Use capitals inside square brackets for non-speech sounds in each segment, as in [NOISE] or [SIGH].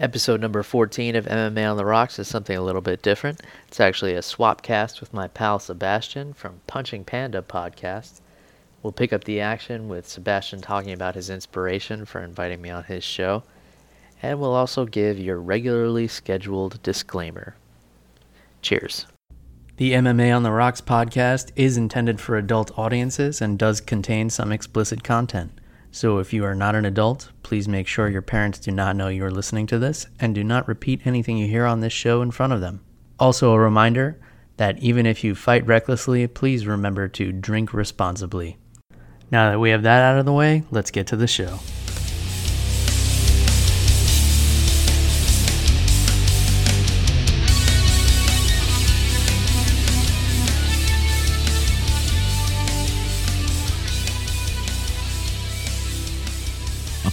Episode number 14 of MMA on the Rocks is something a little bit different. It's actually a swap cast with my pal Sebastian from Punching Panda podcast. We'll pick up the action with Sebastian talking about his inspiration for inviting me on his show, and we'll also give your regularly scheduled disclaimer. Cheers. The MMA on the Rocks podcast is intended for adult audiences and does contain some explicit content. So if you are not an adult, please make sure your parents do not know you are listening to this and do not repeat anything you hear on this show in front of them. Also, a reminder that even if you fight recklessly, please remember to drink responsibly. Now that we have that out of the way, let's get to the show.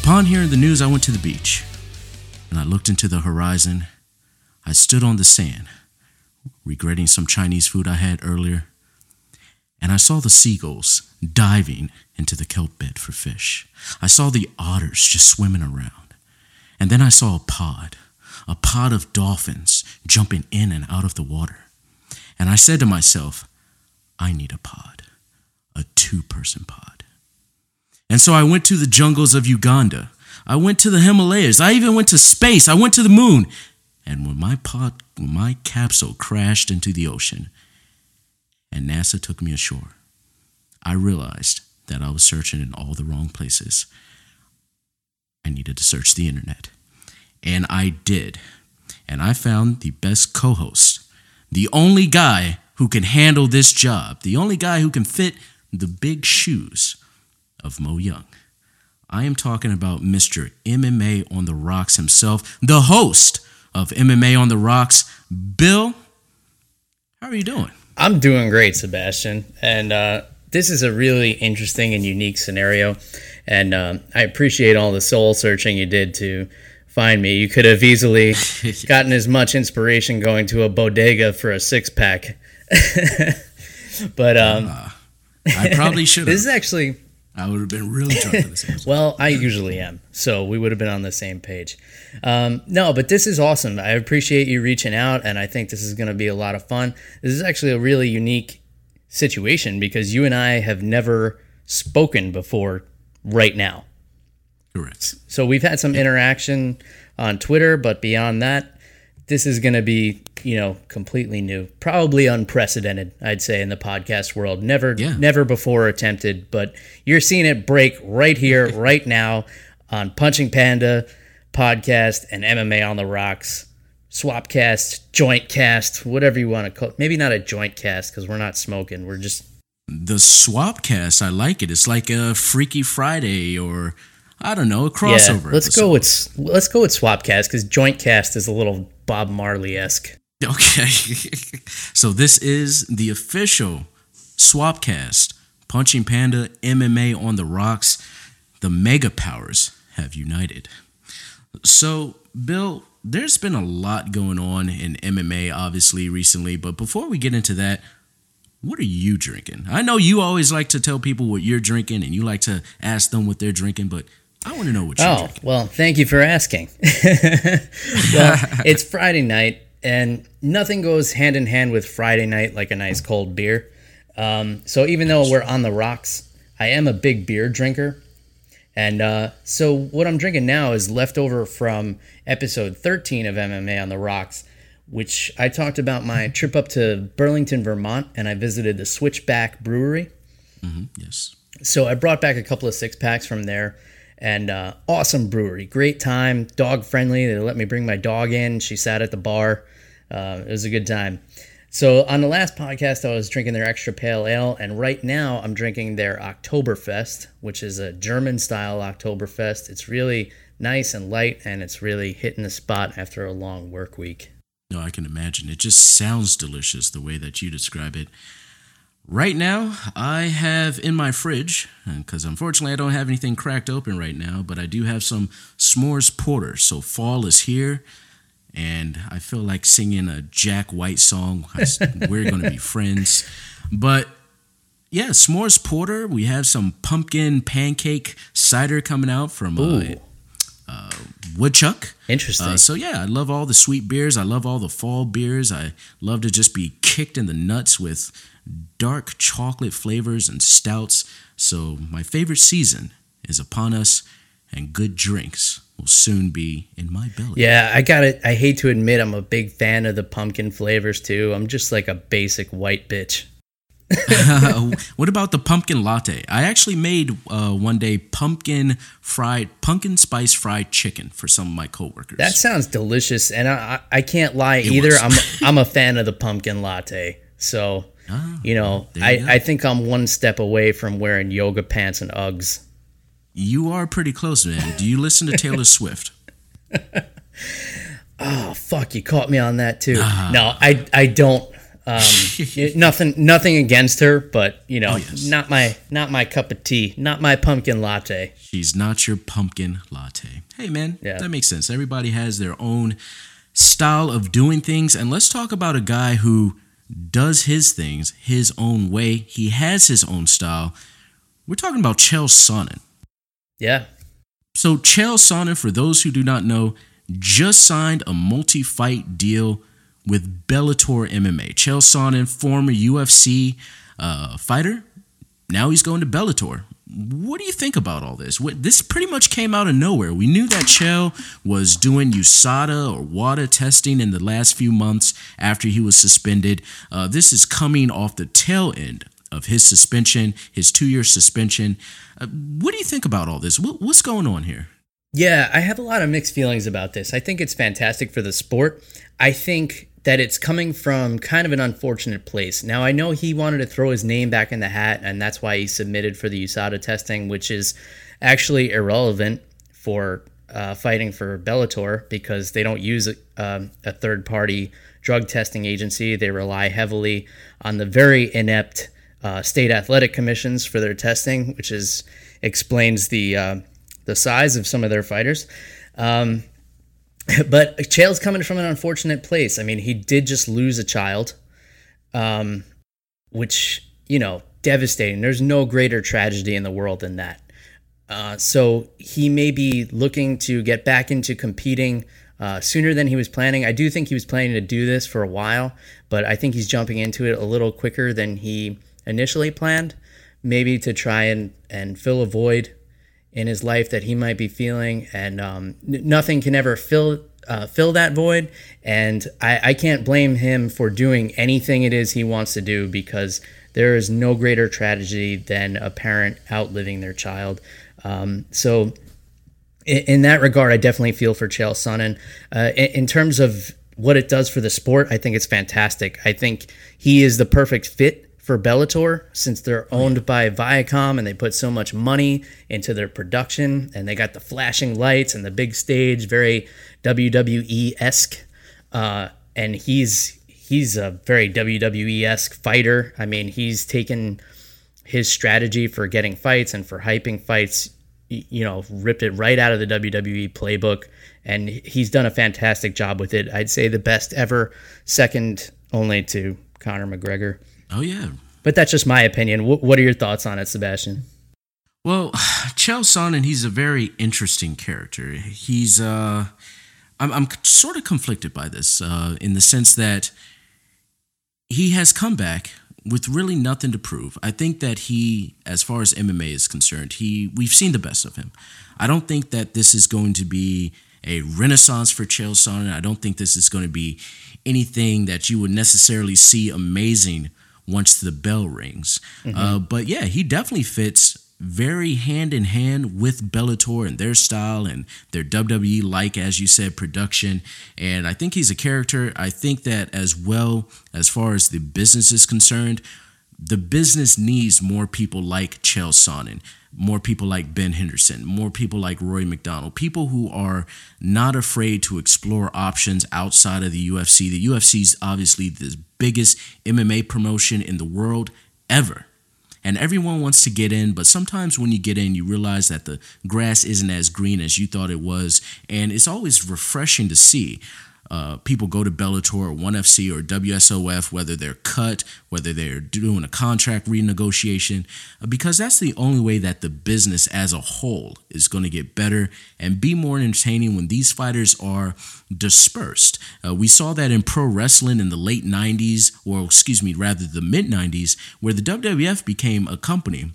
Upon hearing the news, I went to the beach and I looked into the horizon. I stood on the sand, regretting some Chinese food I had earlier, and I saw the seagulls diving into the kelp bed for fish. I saw the otters just swimming around. And then I saw a pod, a pod of dolphins jumping in and out of the water. And I said to myself, I need a pod, a two person pod. And so I went to the jungles of Uganda. I went to the Himalayas. I even went to space. I went to the moon. And when my pod, when my capsule crashed into the ocean and NASA took me ashore, I realized that I was searching in all the wrong places. I needed to search the internet. And I did. And I found the best co host, the only guy who can handle this job, the only guy who can fit the big shoes of Mo Young. I am talking about Mr. MMA on the Rocks himself, the host of MMA on the Rocks, Bill. How are you doing? I'm doing great, Sebastian. And uh, this is a really interesting and unique scenario. And um, I appreciate all the soul searching you did to find me. You could have easily [LAUGHS] gotten as much inspiration going to a bodega for a six pack. [LAUGHS] but um, uh, I probably [LAUGHS] should have. this is actually I would have been really drunk for this [LAUGHS] episode. well, I usually am, so we would have been on the same page. Um, no, but this is awesome. I appreciate you reaching out, and I think this is going to be a lot of fun. This is actually a really unique situation because you and I have never spoken before right now. Correct. So we've had some interaction on Twitter, but beyond that, this is going to be you know completely new probably unprecedented i'd say in the podcast world never yeah. never before attempted but you're seeing it break right here [LAUGHS] right now on punching panda podcast and mma on the rocks swapcast joint cast whatever you want to call it maybe not a joint cast because we're not smoking we're just the swapcast i like it it's like a freaky friday or I don't know, a crossover. Yeah, let's episode. go with let's go with Swapcast because Joint Cast is a little Bob Marley esque. Okay. [LAUGHS] so this is the official Swapcast. Punching Panda MMA on the rocks. The mega powers have united. So, Bill, there's been a lot going on in MMA, obviously, recently. But before we get into that, what are you drinking? I know you always like to tell people what you're drinking and you like to ask them what they're drinking, but I want to know what you're oh, drinking. well, thank you for asking. [LAUGHS] well, it's Friday night, and nothing goes hand in hand with Friday night like a nice cold beer. Um, so even though we're on the rocks, I am a big beer drinker. And uh, so what I'm drinking now is leftover from episode 13 of MMA on the Rocks, which I talked about my trip up to Burlington, Vermont, and I visited the Switchback Brewery. Mm-hmm, yes. So I brought back a couple of six packs from there and uh, awesome brewery, great time, dog friendly. They let me bring my dog in. She sat at the bar. Uh, it was a good time. So on the last podcast, I was drinking their extra pale ale, and right now I'm drinking their Oktoberfest, which is a German style Oktoberfest. It's really nice and light, and it's really hitting the spot after a long work week. No, I can imagine. It just sounds delicious the way that you describe it. Right now, I have in my fridge, because unfortunately I don't have anything cracked open right now, but I do have some s'mores porter. So fall is here, and I feel like singing a Jack White song. [LAUGHS] We're going to be friends. But yeah, s'mores porter. We have some pumpkin pancake cider coming out from uh, uh, woodchuck. Interesting. Uh, so yeah, I love all the sweet beers. I love all the fall beers. I love to just be kicked in the nuts with dark chocolate flavors and stouts. So my favorite season is upon us, and good drinks will soon be in my belly. Yeah, I got it. I hate to admit I'm a big fan of the pumpkin flavors too. I'm just like a basic white bitch. [LAUGHS] what about the pumpkin latte? I actually made uh, one day pumpkin fried, pumpkin spice fried chicken for some of my coworkers. That sounds delicious, and I, I can't lie It either. I'm [LAUGHS] I'm a fan of the pumpkin latte, so Ah, you know I, you. I think I'm one step away from wearing yoga pants and UGGs. you are pretty close, man. Do you listen to Taylor [LAUGHS] Swift? Oh fuck, you caught me on that too. Ah. No, I I don't. Um, [LAUGHS] nothing nothing against her, but you know, Oh, yes. not my not my cup of tea, not my pumpkin latte. She's not your pumpkin latte. Hey, man, Yeah. that makes sense. Everybody has their own style of doing things. And let's talk about a guy who does his things his own way. He has his own style. We're talking about Chael Sonnen. Yeah, So, Chael Sonnen, for those who do not know, just signed a multi fight deal with Bellator MMA. Chael Sonnen, former UFC uh, fighter, now he's going to Bellator. What do you think about all this? This pretty much came out of nowhere. We knew that Chael was doing USADA or WADA testing in the last few months after he was suspended. Uh, this is coming off the tail end of his suspension, his two year suspension. Uh, what do you think about all this? What, what's going on here? Yeah, I have a lot of mixed feelings about this. I think it's fantastic for the sport. I think that it's coming from kind of an unfortunate place. Now, I know he wanted to throw his name back in the hat, and that's why he submitted for the USADA testing, which is actually irrelevant for uh, fighting for Bellator because they don't use a, um, a third party drug testing agency. They rely heavily on the very inept uh, state athletic commissions for their testing, which is explains the uh, the size of some of their fighters. Um, [LAUGHS] but Chael's coming from an unfortunate place. I mean, he did just lose a child, um, which you know, devastating. There's no greater tragedy in the world than that. Uh, so he may be looking to get back into competing uh, sooner than he was planning. I do think he was planning to do this for a while, but I think he's jumping into it a little quicker than he initially planned, maybe to try and, and fill a void in his life that he might be feeling, and um, n- nothing can ever fill uh, fill that void. And I, I can't blame him for doing anything it is he wants to do because there is no greater tragedy than a parent outliving their child. Um, so, in, in that regard, I definitely feel for Chael Sonnen. Uh, in, in terms of what it does for the sport, I think it's fantastic. I think he is the perfect fit for Bellator since they're owned by Viacom and they put so much money into their production and they got the flashing lights and the big stage, very WWE esque. Uh, and he's he's a very WWE esque fighter. I mean, he's taken his strategy for getting fights and for hyping fights, you know, ripped it right out of the WWE playbook. And he's done a fantastic job with it. I'd say the best ever, second only to Conor McGregor. Oh, yeah. But that's just my opinion. Wh- What are your thoughts on it, Sebastian? Well, [SIGHS] Chael Sonnen, he's a very interesting character. He's, uh, I'm, I'm sort of conflicted by this uh, in the sense that he has come back with really nothing to prove. I think that he, as far as MMA is concerned, he we've seen the best of him. I don't think that this is going to be a renaissance for Chael Sonnen. I don't think this is going to be anything that you would necessarily see amazing once the bell rings. Uh, but yeah, he definitely fits very hand in hand with Bellator and their style and their WWE like as you said production and I think he's a character I think that as well as far as the business is concerned the business needs more people like Chael Sonnen, more people like Ben Henderson, more people like Roy McDonald, people who are not afraid to explore options outside of the UFC. The UFC is obviously the biggest MMA promotion in the world ever. And everyone wants to get in, but sometimes when you get in, you realize that the grass isn't as green as you thought it was. And it's always refreshing to see uh, people go to Bellator or ONE FC or WSOF, whether they're cut, whether they're doing a contract renegotiation, uh, because that's the only way that the business as a whole is going to get better and be more entertaining when these fighters are dispersed. Uh, we saw that in pro wrestling in the late 90s, or excuse me, rather the mid 90s, where the WWF became a company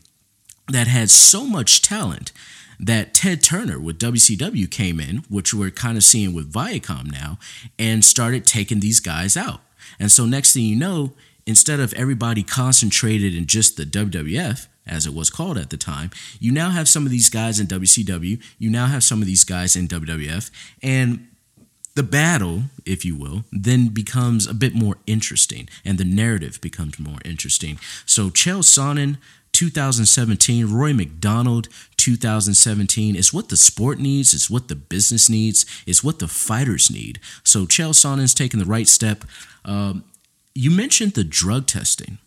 that had so much talent that Ted Turner with WCW came in, which we're kind of seeing with Viacom now, and started taking these guys out. And so next thing you know, instead of everybody concentrated in just the WWF, as it was called at the time, you now have some of these guys in WCW, you now have some of these guys in WWF, and the battle, if you will, then becomes a bit more interesting and the narrative becomes more interesting. So Chael Sonnen 2017, Roy McDonald 2017. It's what the sport needs, it's what the business needs, it's what the fighters need. So Chael Sonnen's taking the right step. Um, you mentioned the drug testing.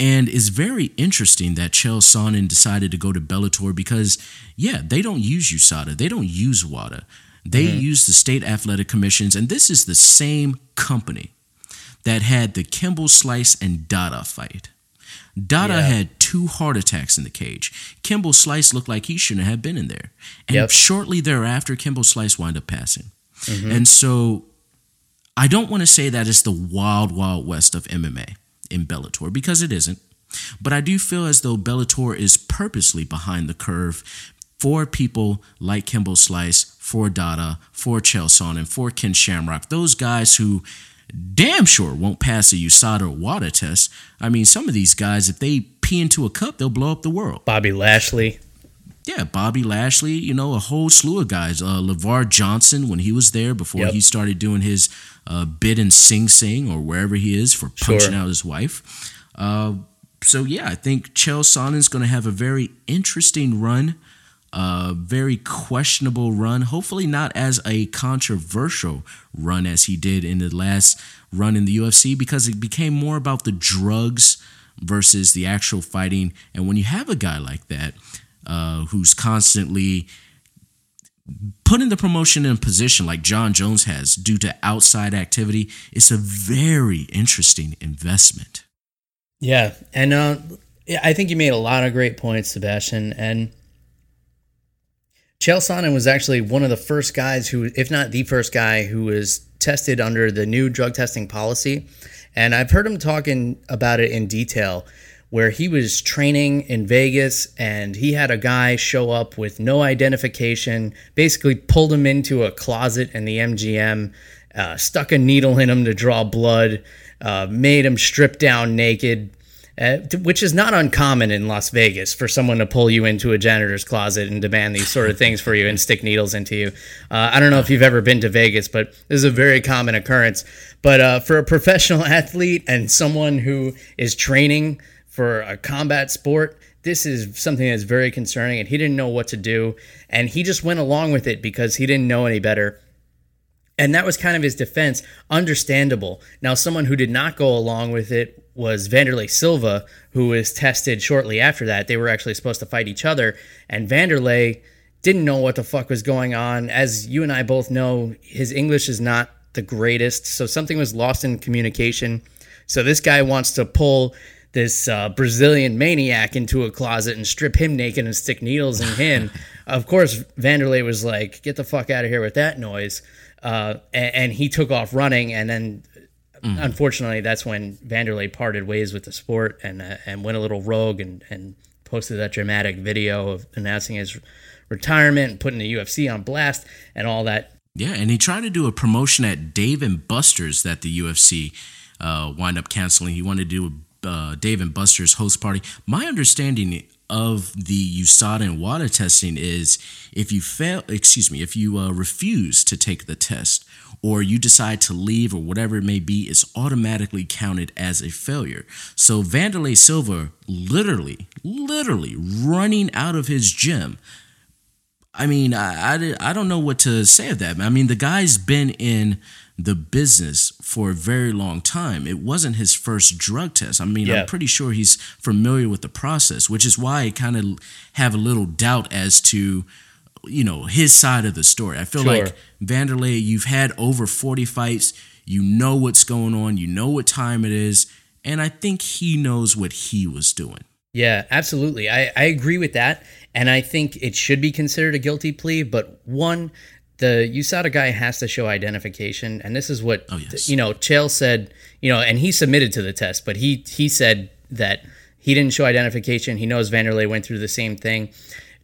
And it's very interesting that Chael Sonnen decided to go to Bellator because, yeah, they don't use USADA. They don't use WADA. They mm-hmm. use the state athletic commissions. And this is the same company that had the Kimbo Slice and Dada fight. Dada yeah. had two heart attacks in the cage. Kimbo Slice looked like he shouldn't have been in there. And yep. shortly thereafter, Kimbo Slice wound up passing. Mm-hmm. And so I don't want to say that it's the wild, wild west of MMA in Bellator because it isn't. But I do feel as though Bellator is purposely behind the curve for people like Kimbo Slice, for Dada, for Chael Sonnen, and for Ken Shamrock, those guys who damn sure won't pass a USADA or WADA test. I mean, some of these guys, if they pee into a cup, they'll blow up the world. Bobby Lashley. Yeah, Bobby Lashley, you know, a whole slew of guys. Uh, Lavar Johnson, when he was there before yep. he started doing his uh, bid in Sing Sing or wherever he is for punching sure. out his wife. Uh, so, yeah, I think Chael Sonnen's going to have a very interesting run a very questionable run. Hopefully, not as a controversial run as he did in the last run in the UFC because it became more about the drugs versus the actual fighting. And when you have a guy like that uh, who's constantly putting the promotion in position like Jon Jones has due to outside activity, it's a very interesting investment. Yeah. And uh, I think you made a lot of great points, Sebastian. And Chael Sonnen was actually one of the first guys who, if not the first guy, who was tested under the new drug testing policy. And I've heard him talking about it in detail, where he was training in Vegas and he had a guy show up with no identification, basically pulled him into a closet in the MGM, uh, stuck a needle in him to draw blood, uh, made him strip down naked, uh, which is not uncommon in Las Vegas for someone to pull you into a janitor's closet and demand these sort of things for you and stick needles into you. Uh, I don't know if you've ever been to Vegas, but this is a very common occurrence. But uh, for a professional [LAUGHS] athlete and someone who is training for a combat sport, this is something that's very concerning. And he didn't know what to do. And he just went along with it because he didn't know any better. And that was kind of his defense. Understandable. Now, someone who did not go along with it was Vanderlei Silva, who was tested shortly after that. They were actually supposed to fight each other, and Vanderlei didn't know what the fuck was going on. As you and I both know, his English is not the greatest, so something was lost in communication. So this guy wants to pull this uh, Brazilian maniac into a closet and strip him naked and stick needles in him. [LAUGHS] of course, Vanderlei was like, "Get the fuck out of here with that noise." Uh, and, and, he took off running, and then Mm. Unfortunately, that's when Vanderlei parted ways with the sport and uh, and went a little rogue and, and posted that dramatic video of announcing his retirement and putting the UFC on blast and all that. Yeah, and he tried to do a promotion at Dave and Buster's that the UFC uh, wind up canceling. He wanted to do a uh, Dave and Buster's host party. My understanding of the USADA and WADA testing is if you fail, excuse me, if you uh, refuse to take the test or you decide to leave or whatever it may be, it's automatically counted as a failure. So Vanderlei Silva literally, literally running out of his gym. I mean, I, I, I don't know what to say of that. I mean, the guy's been in the business for a very long time. It wasn't his first drug test. I mean, yeah. I'm pretty sure he's familiar with the process, which is why I kind of have a little doubt as to you know, his side of the story. I feel Sure. like Vanderlei, you've had over 40 fights. You know what's going on. You know what time it is. And I think he knows what he was doing. Yeah, absolutely. I, I agree with that. And I think it should be considered a guilty plea. But one, the USADA guy has to show identification. And this is what, Oh, yes. you know, Chael said, you know, and he submitted to the test, but he, he said that he didn't show identification. He knows Vanderlei went through the same thing.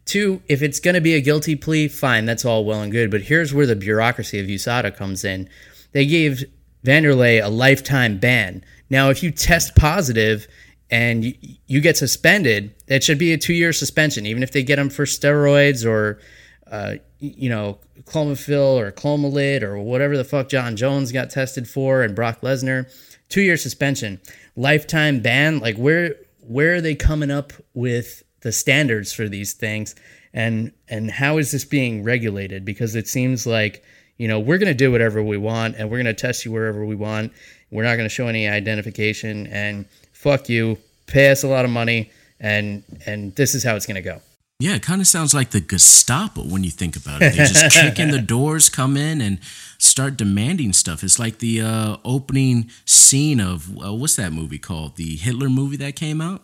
Two, if it's going to be a guilty plea, fine, that's all well and good. But here's where the bureaucracy of USADA comes in. They gave Vanderlei a lifetime ban. Now, if you test positive and you, get suspended, that should be a two year suspension, even if they get him for steroids or, uh, you know, clomiphil or clomalid or whatever the fuck Jon Jones got tested for and Brock Lesnar. Two year suspension, lifetime ban. Like, where where are they coming up with the standards for these things and and how is this being regulated because it seems like you know we're going to do whatever we want and we're going to test you wherever we want we're not going to show any identification and fuck you pay us a lot of money and and this is how it's going to go Yeah, it kind of sounds like the Gestapo when you think about it. They just [LAUGHS] kick in the doors, come in, and start demanding stuff. It's like the uh, opening scene of uh, what's that movie called? The Hitler movie that came out?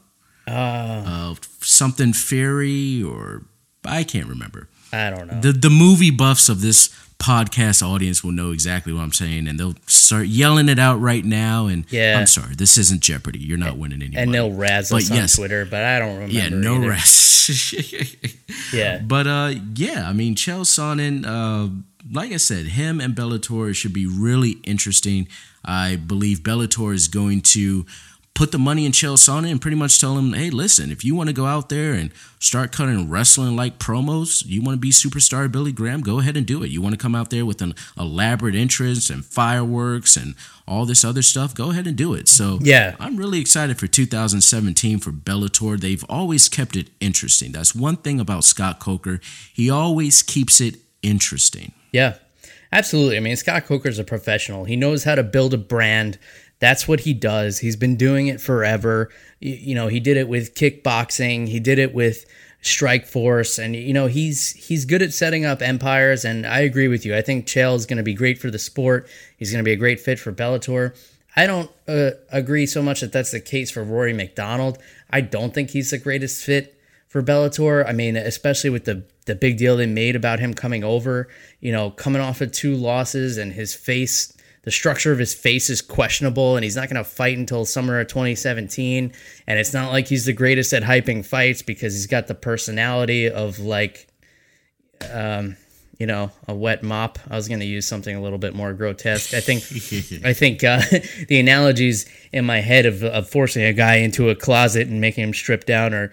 Uh, something fairy or I can't remember. i don't know The the movie buffs of this podcast audience will know exactly what I'm saying, and they'll start yelling it out right now. And Yeah. I'm sorry, this isn't Jeopardy. You're not winning any and money. they'll razz But us on yes. twitter but i don't remember yeah, no either. rest. [LAUGHS] yeah But uh, yeah, I mean, Chael Sonnen, uh, like I said, him and Bellator should be really interesting. I believe Bellator is going to put the money in Chael Sonnen and pretty much tell him, hey, listen, if you want to go out there and start cutting wrestling like promos, you want to be superstar Billy Graham, go ahead and do it. You want to come out there with an elaborate entrance and fireworks and all this other stuff, go ahead and do it. So Yeah. I'm really excited for 2017 for Bellator. They've always kept it interesting. That's one thing about Scott Coker. He always keeps it interesting. Yeah, absolutely. I mean, Scott Coker's a professional. He knows how to build a brand. That's what he does. He's been doing it forever. You, you know, he did it with kickboxing. He did it with Strikeforce, and you know, he's he's good at setting up empires. And I agree with you. I think Chael is going to be great for the sport. He's going to be a great fit for Bellator. I don't uh, agree so much that that's the case for Rory McDonald. I don't think he's the greatest fit for Bellator. I mean, especially with the the big deal they made about him coming over, you know, coming off of two losses and his face, the structure of his face is questionable and he's not going to fight until summer of 2017 and it's not like he's the greatest at hyping fights because he's got the personality of like um you know, a wet mop. I was going to use something a little bit more grotesque. I think, [LAUGHS] I think uh, [LAUGHS] the analogies in my head of, of forcing a guy into a closet and making him strip down are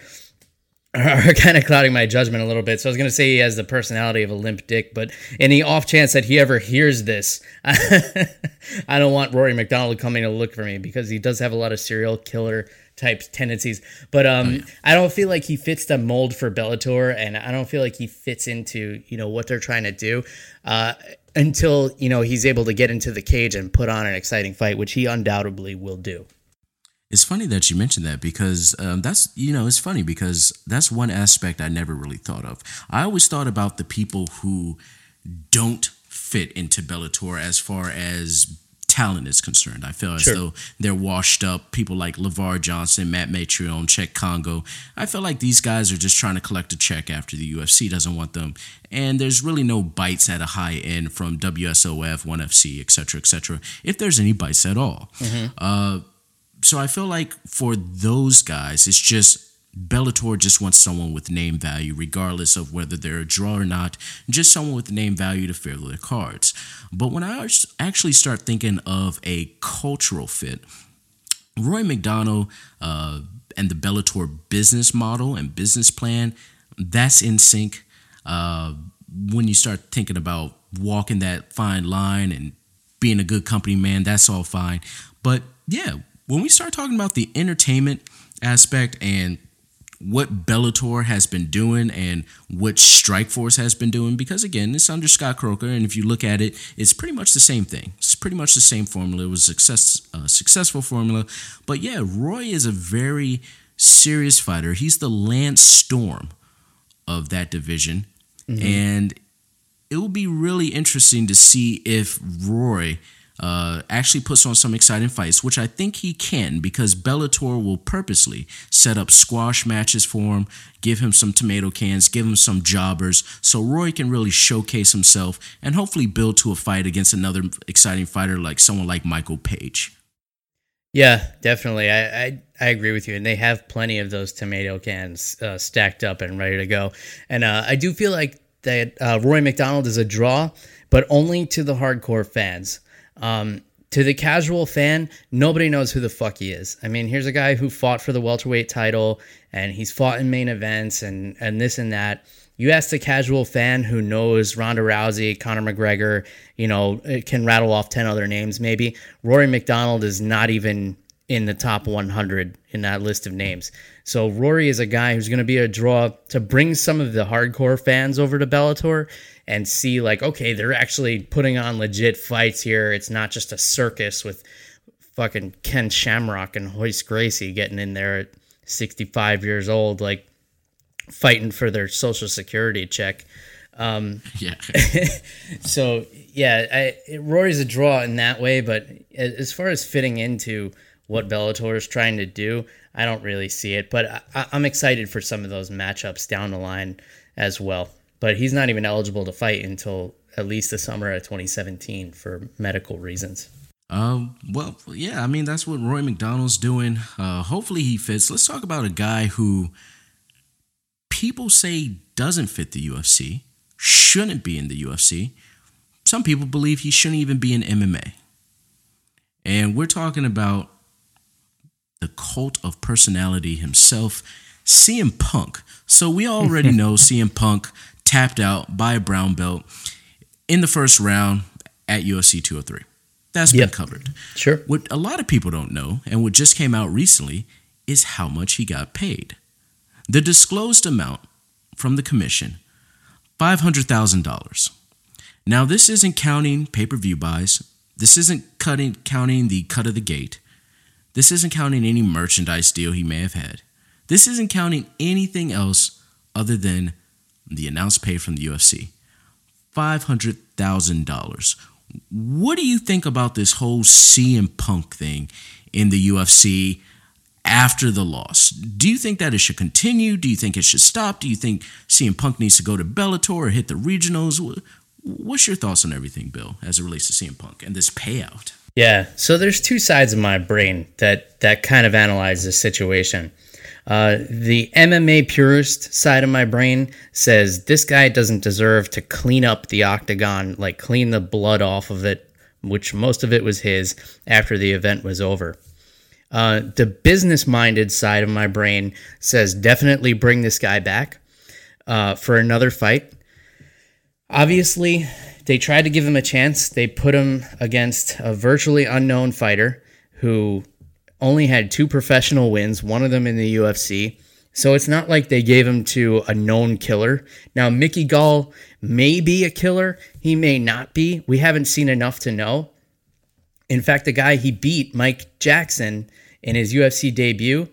are [LAUGHS] kind of clouding my judgment a little bit. So I was going to say he has the personality of a limp dick, but in the off chance that he ever hears this, [LAUGHS] I don't want Rory McDonald coming to look for me because he does have a lot of serial killer type tendencies. But um, I don't feel like he fits the mold for Bellator, and I don't feel like he fits into you know what they're trying to do. Uh, until you know he's able to get into the cage and put on an exciting fight, which he undoubtedly will do. It's funny that you mentioned that because um, that's, you know, it's funny because that's one aspect I never really thought of. I always thought about the people who don't fit into Bellator as far as talent is concerned. I feel as Sure. though they're washed up. People like Lavar Johnson, Matt Mitrione, Cheick Kongo. I feel like these guys are just trying to collect a check after the UFC doesn't want them. And there's really no bites at a high end from WSOF, 1FC, et cetera, et cetera, if there's any bites at all. Uh, so I feel like for those guys, it's just Bellator just wants someone with name value, regardless of whether they're a draw or not. Just someone with name value to fill their cards. But when I actually start thinking of a cultural fit, Roy McDonald uh, and the Bellator business model and business plan, that's in sync. Uh, when you start thinking about walking that fine line and being a good company man, that's all fine. But yeah, when we start talking about the entertainment aspect and what Bellator has been doing and what Strikeforce has been doing, because again, it's under Scott Coker, and if you look at it, it's pretty much the same thing. It's pretty much the same formula. It was a success, a successful formula, but yeah, Roy is a very serious fighter. He's the Lance Storm of that division. mm-hmm. and it will be really interesting to see if Roy uh, actually puts on some exciting fights, which I think he can because Bellator will purposely set up squash matches for him, give him some tomato cans, give him some jobbers, so Roy can really showcase himself and hopefully build to a fight against another exciting fighter like someone like Michael Page. Yeah, definitely. I, I, I agree with you, and they have plenty of those tomato cans uh, stacked up and ready to go. And uh, I do feel like that uh, Roy McDonald is a draw, but only to the hardcore fans. Um, to the casual fan, nobody knows who the fuck he is. I mean, here's a guy who fought for the welterweight title and he's fought in main events and and this and that. You ask the casual fan who knows Ronda Rousey, Conor McGregor, you know, it can rattle off 10 other names maybe. Rory MacDonald is not even in the top 100 in that list of names. So Rory is a guy who's going to be a draw to bring some of the hardcore fans over to Bellator and see like okay they're actually putting on legit fights here. It's not just a circus with fucking ken shamrock and royce gracie getting in there at 65 years old like fighting for their social security check. Um, [LAUGHS] yeah. [LAUGHS] So yeah I, rory's a draw in that way but as far as fitting into what bellator is trying to do i don't really see it but I, i'm excited for some of those matchups down the line as well but he's not even eligible to fight until at least the summer of 2017 for medical reasons. Um, well, yeah, I mean, that's what Roy McDonald's doing. Uh, hopefully he fits. Let's talk about a guy who people say doesn't fit the UFC, shouldn't be in the UFC. Some people believe he shouldn't even be in MMA. And we're talking about the cult of personality himself, CM Punk. So we already [LAUGHS] know CM Punk tapped out by a brown belt in the first round at UFC 203. That's yep. been covered. Sure. What a lot of people don't know, and what just came out recently, is how much he got paid. The disclosed amount from the commission $500,000. Now, this isn't counting pay per view buys. This isn't cutting, counting the cut of the gate. This isn't counting any merchandise deal he may have had. This isn't counting anything else other than the announced pay from the UFC $500,000. What do you think about this whole CM Punk thing in the UFC after the loss? Do you think that it should continue? Do you think it should stop? Do you think CM Punk needs to go to Bellator or hit the regionals? What's your thoughts on everything, Bill, as it relates to CM Punk and this payout? Yeah, so there's two sides of my brain that that kind of analyze this situation. Uh, the MMA purist side of my brain says this guy doesn't deserve to clean up the octagon, like clean the blood off of it, which most of it was his after the event was over. Uh, the business minded side of my brain says definitely bring this guy back uh, for another fight. Obviously, they tried to give him a chance. They put him against a virtually unknown fighter who only had two professional wins, one of them in the UFC. So it's not like they gave him to a known killer. Now, Mickey Gall may be a killer. He may not be. We haven't seen enough to know. In fact, the guy he beat, Mike Jackson, in his UFC debut,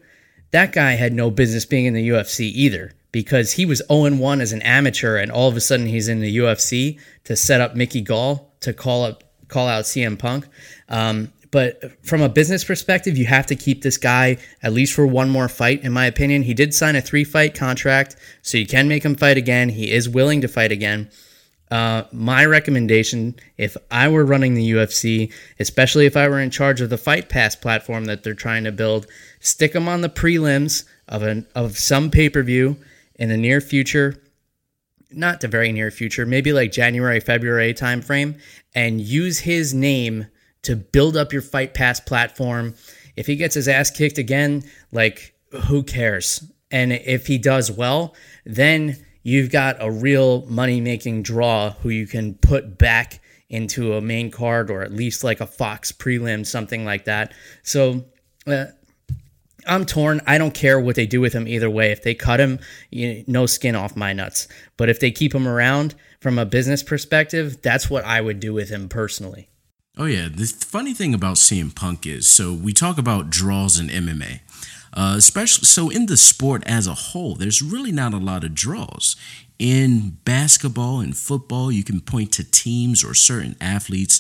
that guy had no business being in the UFC either because he was 0 1 as an amateur and all of a sudden he's in the UFC to set up Mickey Gall to call up call out CM Punk. Um, but from a business perspective, you have to keep this guy at least for one more fight, in my opinion. He did sign a three fight contract, so you can make him fight again. He is willing to fight again. Uh, my recommendation, if I were running the UFC, especially if I were in charge of the Fight Pass platform that they're trying to build, stick him on the prelims of an of some pay per view in the near future, not the very near future, maybe like January February timeframe, and use his name to build up your Fight Pass platform. If he gets his ass kicked again, like who cares? And if he does well, then you've got a real money making draw who you can put back into a main card or at least like a Fox prelim, something like that. So uh, I'm torn. I don't care what they do with him either way. If they cut him, you no skin off my nuts. But if they keep him around from a business perspective, that's what I would do with him personally. Oh yeah, the funny thing about CM Punk is so we talk about draws in MMA. Uh, especially so in the sport as a whole, there's really not a lot of draws. in basketball and football, you can point to teams or certain athletes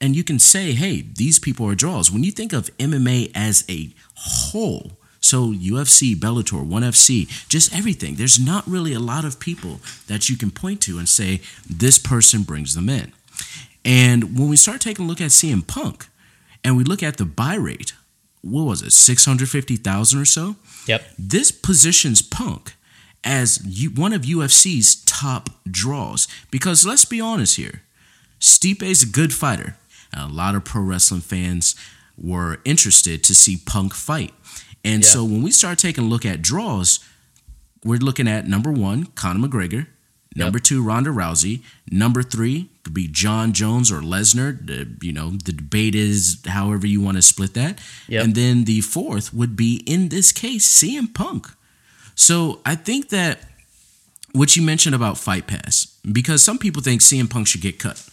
and you can say, hey, these people are draws. When you think of MMA as a whole, so UFC, Bellator, ONE FC, just everything, there's not really a lot of people that you can point to and say, this person brings them in. And when we start taking a look at CM Punk and we look at the buy rate, what was it, 650,000 or so? Yep. This positions Punk as one of UFC's top draws. Because let's be honest here, Stipe is a good fighter. A lot of pro wrestling fans were interested to see Punk fight. And yeah. so when we start taking a look at draws, we're looking at number one, Conor McGregor. Number yep. two, Ronda Rousey. Number three could be Jon Jones or Lesnar. The, you know, the debate is however you want to split that. Yep. And then the fourth would be, in this case, CM Punk. So I think that what you mentioned about Fight Pass, because some people think CM Punk should get cut.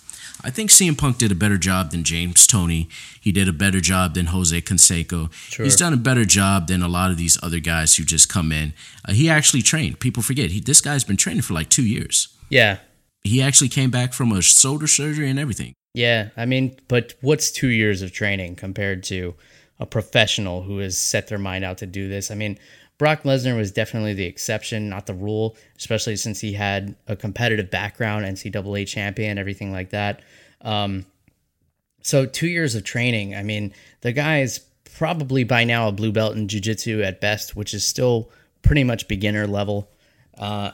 I think CM Punk did a better job than James Toney. He did a better job than Jose Canseco. Sure. He's done a better job than a lot of these other guys who just come in. Uh, he actually trained. People forget he this guy's been training for like two years. Yeah, he actually came back from a shoulder surgery and everything. Yeah, I mean, but what's two years of training compared to a professional who has set their mind out to do this? I mean, Brock Lesnar was definitely the exception, not the rule, especially since he had a competitive background, NCAA champion, everything like that. Um, so two years of training. I mean, the guy is probably by now a blue belt in jiu-jitsu at best, which is still pretty much beginner level. Uh,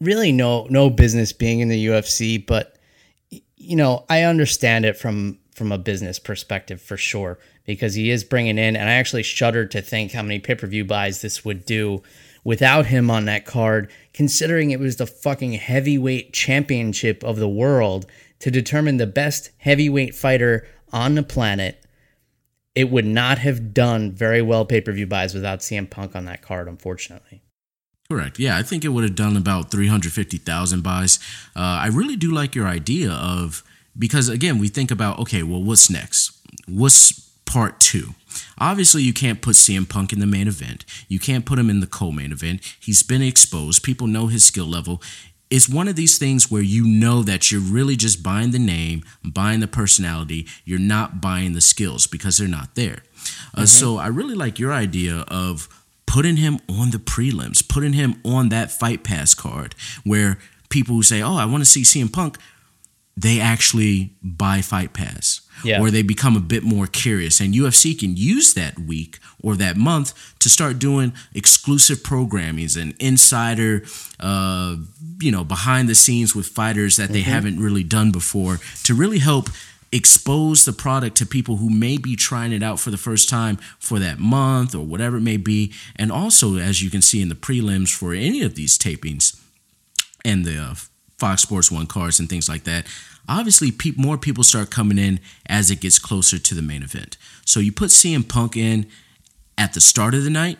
really, no no business being in the UFC, but you know, I understand it from from a business perspective for sure because he is bringing in, and I actually shudder to think how many pay per view buys this would do without him on that card, considering it was the fucking heavyweight championship of the world to determine the best heavyweight fighter on the planet. It would not have done very well pay per view buys without CM Punk on that card, unfortunately. Correct. Yeah, I think it would have done about 350,000 buys. Uh, I really do like your idea of, because again, we think about, okay, well, what's next? What's part two. Obviously, you can't put CM Punk in the main event. You can't put him in the co main event. He's been exposed. People know his skill level. It's one of these things where you know that you're really just buying the name, buying the personality. You're not buying the skills because they're not there. Uh, mm-hmm. So I really like your idea of putting him on the prelims, putting him on that fight pass card where people who say, Oh, I want to see CM Punk, they actually buy Fight Pass. Yeah. Or they become a bit more curious. And UFC can use that week or that month to start doing exclusive programmings and insider, uh, you know, behind the scenes with fighters that they mm-hmm. haven't really done before to really help expose the product to people who may be trying it out for the first time for that month or whatever it may be. And also, as you can see in the prelims for any of these tapings and the uh, Fox Sports One cards and things like that, obviously pe- more people start coming in as it gets closer to the main event. So you put CM Punk in at the start of the night,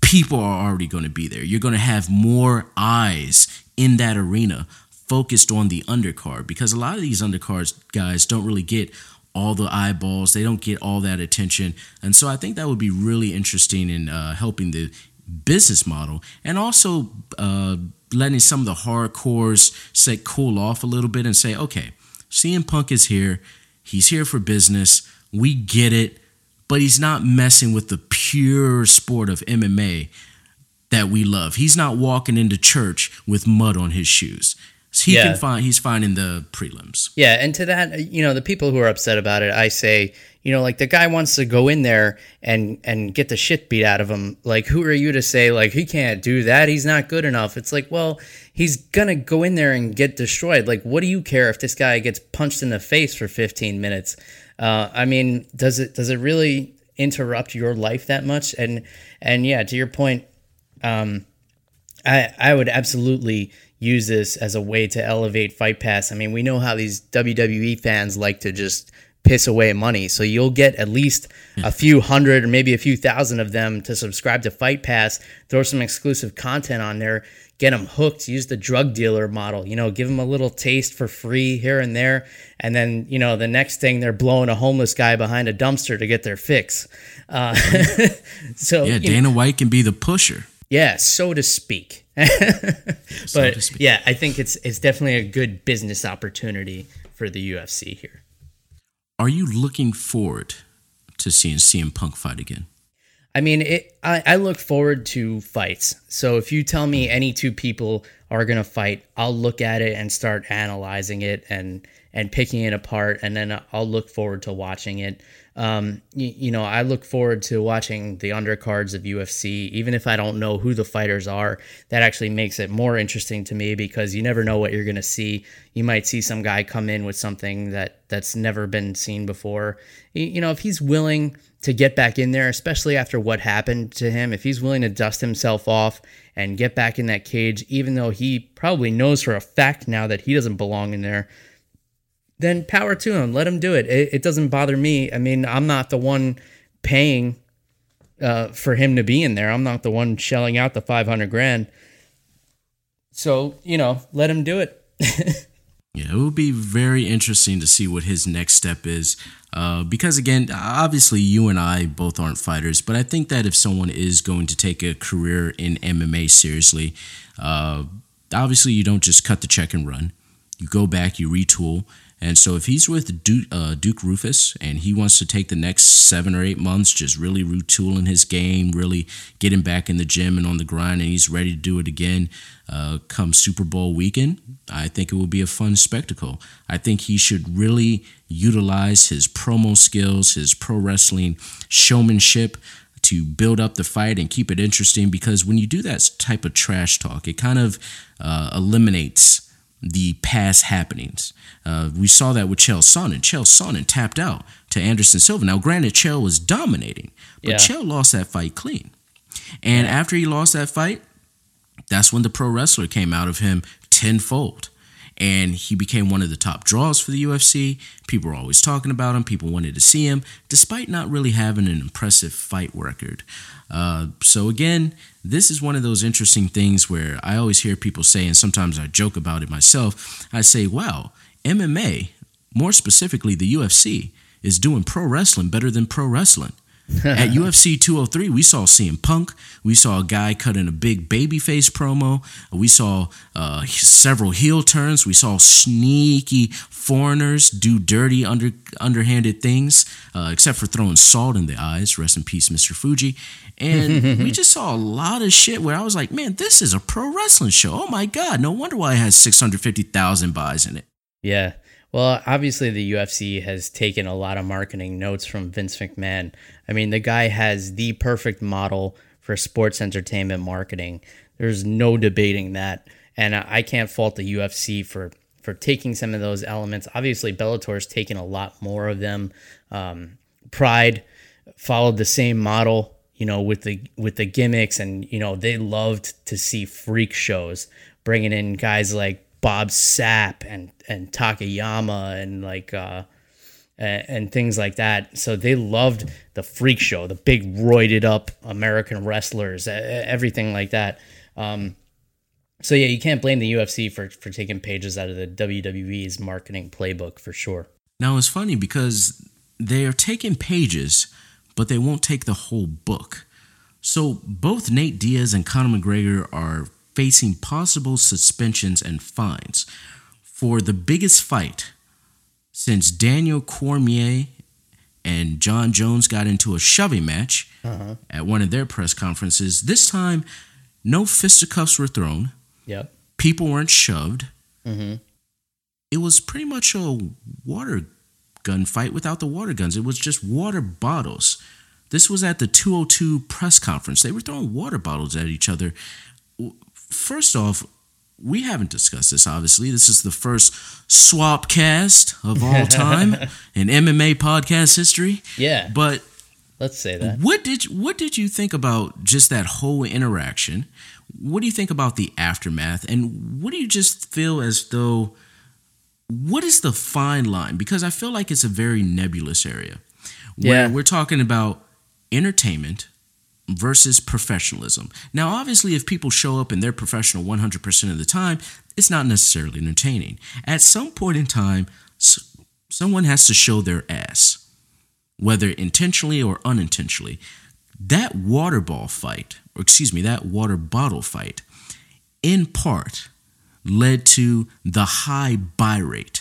people are already going to be there. You're going to have more eyes in that arena focused on the undercard because a lot of these undercards guys don't really get all the eyeballs. They don't get all that attention. And so I think that would be really interesting in uh, helping the business model and also uh, letting some of the hardcores say cool off a little bit and say, okay, CM Punk is here. He's here for business. We get it, but he's not messing with the pure sport of MMA that we love. He's not walking into church with mud on his shoes. He yeah. can find he's finding the prelims. Yeah, and to that, you know, the people who are upset about it, I say, you know, like the guy wants to go in there and and get the shit beat out of him. Like, who are you to say like he can't do that? He's not good enough. It's like, well, he's gonna go in there and get destroyed. Like, what do you care if this guy gets punched in the face for 15 minutes? Uh, I mean, does it does it really interrupt your life that much? And and yeah, to your point, um, I I would absolutely use this as a way to elevate Fight Pass. I mean, we know how these WWE fans like to just piss away money. So you'll get at least a few hundred or maybe a few thousand of them to subscribe to Fight Pass, throw some exclusive content on there, get them hooked, use the drug dealer model, you know, give them a little taste for free here and there. And then, you know, the next thing they're blowing a homeless guy behind a dumpster to get their fix. Uh, [LAUGHS] so, yeah, Dana know, White can be the pusher. Yeah, so to speak. [LAUGHS] but to speak. yeah, I think it's it's definitely a good business opportunity for the UFC here. Are you looking forward to seeing CM Punk fight again? I mean, it. I, I look forward to fights. So if you tell me any two people are gonna fight, I'll look at it and start analyzing it and and picking it apart, and then I'll look forward to watching it. Um, you, you know, I look forward to watching the undercards of UFC, even if I don't know who the fighters are. That actually makes it more interesting to me because you never know what you're gonna see. You might see some guy come in with something that that's never been seen before. You, you know, if he's willing to get back in there, especially after what happened to him, if he's willing to dust himself off and get back in that cage, even though he probably knows for a fact now that he doesn't belong in there, then power to him. Let him do it. It, it doesn't bother me. I mean, I'm not the one paying uh, for him to be in there. I'm not the one shelling out the 500 grand. So, you know, let him do it. [LAUGHS] Yeah, it will be very interesting to see what his next step is. Uh, because again, obviously, you and I both aren't fighters, but I think that if someone is going to take a career in MMA seriously, uh, obviously you don't just cut the check and run. You go back, you retool, and so if he's with Duke, uh, Duke Roufus and he wants to take the next seven or eight months, just really retooling his game, really getting back in the gym and on the grind, and he's ready to do it again uh, come Super Bowl weekend, I think it will be a fun spectacle. I think he should really utilize his promo skills, his pro wrestling showmanship to build up the fight and keep it interesting because when you do that type of trash talk, it kind of uh, eliminates the past happenings. Uh, we saw that with Chael Sonnen. Chael Sonnen tapped out to Anderson Silva. Now, granted, Chael was dominating, but Yeah. Chael lost that fight clean. And after he lost that fight, that's when the pro wrestler came out of him tenfold. And he became one of the top draws for the UFC. People were always talking about him. People wanted to see him, despite not really having an impressive fight record. Uh, so, again, this is one of those interesting things where I always hear people say, and sometimes I joke about it myself. I say, wow, MMA, more specifically the UFC, is doing pro wrestling better than pro wrestling. At [LAUGHS] UFC 203, we saw CM Punk. We saw a guy cutting a big babyface promo. We saw uh, several heel turns. We saw sneaky foreigners do dirty, under underhanded things, uh, except for throwing salt in the eyes. Rest in peace, Mr. Fuji. And we [LAUGHS] just saw a lot of shit where I was like, man, this is a pro wrestling show. Oh my God. No wonder why it has 650,000 buys in it. Yeah. Well, obviously, the UFC has taken a lot of marketing notes from Vince McMahon. I mean, the guy has the perfect model for sports entertainment marketing. There's no debating that. And I can't fault the UFC for, for taking some of those elements. Obviously, Bellator's taken a lot more of them. Um, Pride followed the same model you know with the with the gimmicks and you know they loved to see freak shows bringing in guys like Bob Sapp and and Takayama and like uh and, and things like that. So they loved the freak show the big roided up American wrestlers everything like that. Um so yeah you can't blame the UFC for for taking pages out of the WWE's marketing playbook for sure. Now it's funny because they are taking pages, but they won't take the whole book. So both Nate Diaz and Conor McGregor are facing possible suspensions and fines for the biggest fight since Daniel Cormier and Jon Jones got into a shoving match uh-huh. at one of their press conferences. This time, no fisticuffs were thrown yep people weren't shoved. Mm-hmm. It was pretty much a water gun fight without the water guns. It was just water bottles. This was at the 202 press conference. They were throwing water bottles at each other. First off, we haven't discussed this, obviously. This is the first swap cast of all [LAUGHS] time in MMA podcast history. yeah But let's say that what did what did you think about just that whole interaction? What do you think about the aftermath? And what do you just feel as though what is the fine line? Because I feel like it's a very nebulous area. Where Yeah. we're talking about entertainment versus professionalism. Now, obviously, if people show up and they're professional 100% of the time, it's not necessarily entertaining. At some point in time, someone has to show their ass whether intentionally or unintentionally. That water ball fight, or excuse me, that water bottle fight, in part led to the high buy rate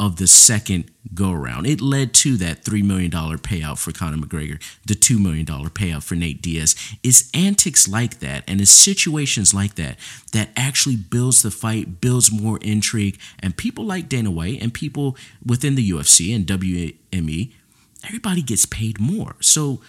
of the second go around. It led to that $3 million payout for Conor McGregor, the $2 million payout for Nate Diaz. It's antics like that and it's situations like that that actually builds the fight, builds more intrigue. And people like Dana White and people within the UFC and WME, everybody gets paid more. So,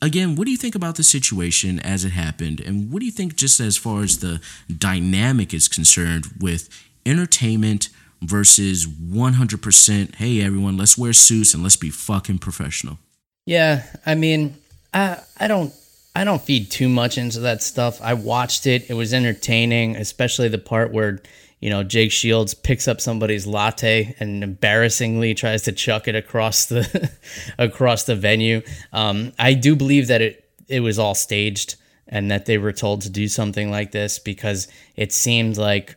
again, what do you think about the situation as it happened? And what do you think, just as far as the dynamic is concerned, with entertainment? Versus 100% hey everyone let's wear suits and let's be fucking professional. Yeah i mean i i don't i don't feed too much into that stuff. I watched it. It was entertaining especially the part where you know jake shields picks up somebody's latte and embarrassingly tries to chuck it across the [LAUGHS] across the venue. Um, i do believe that it it was all staged and that they were told to do something like this because it seemed like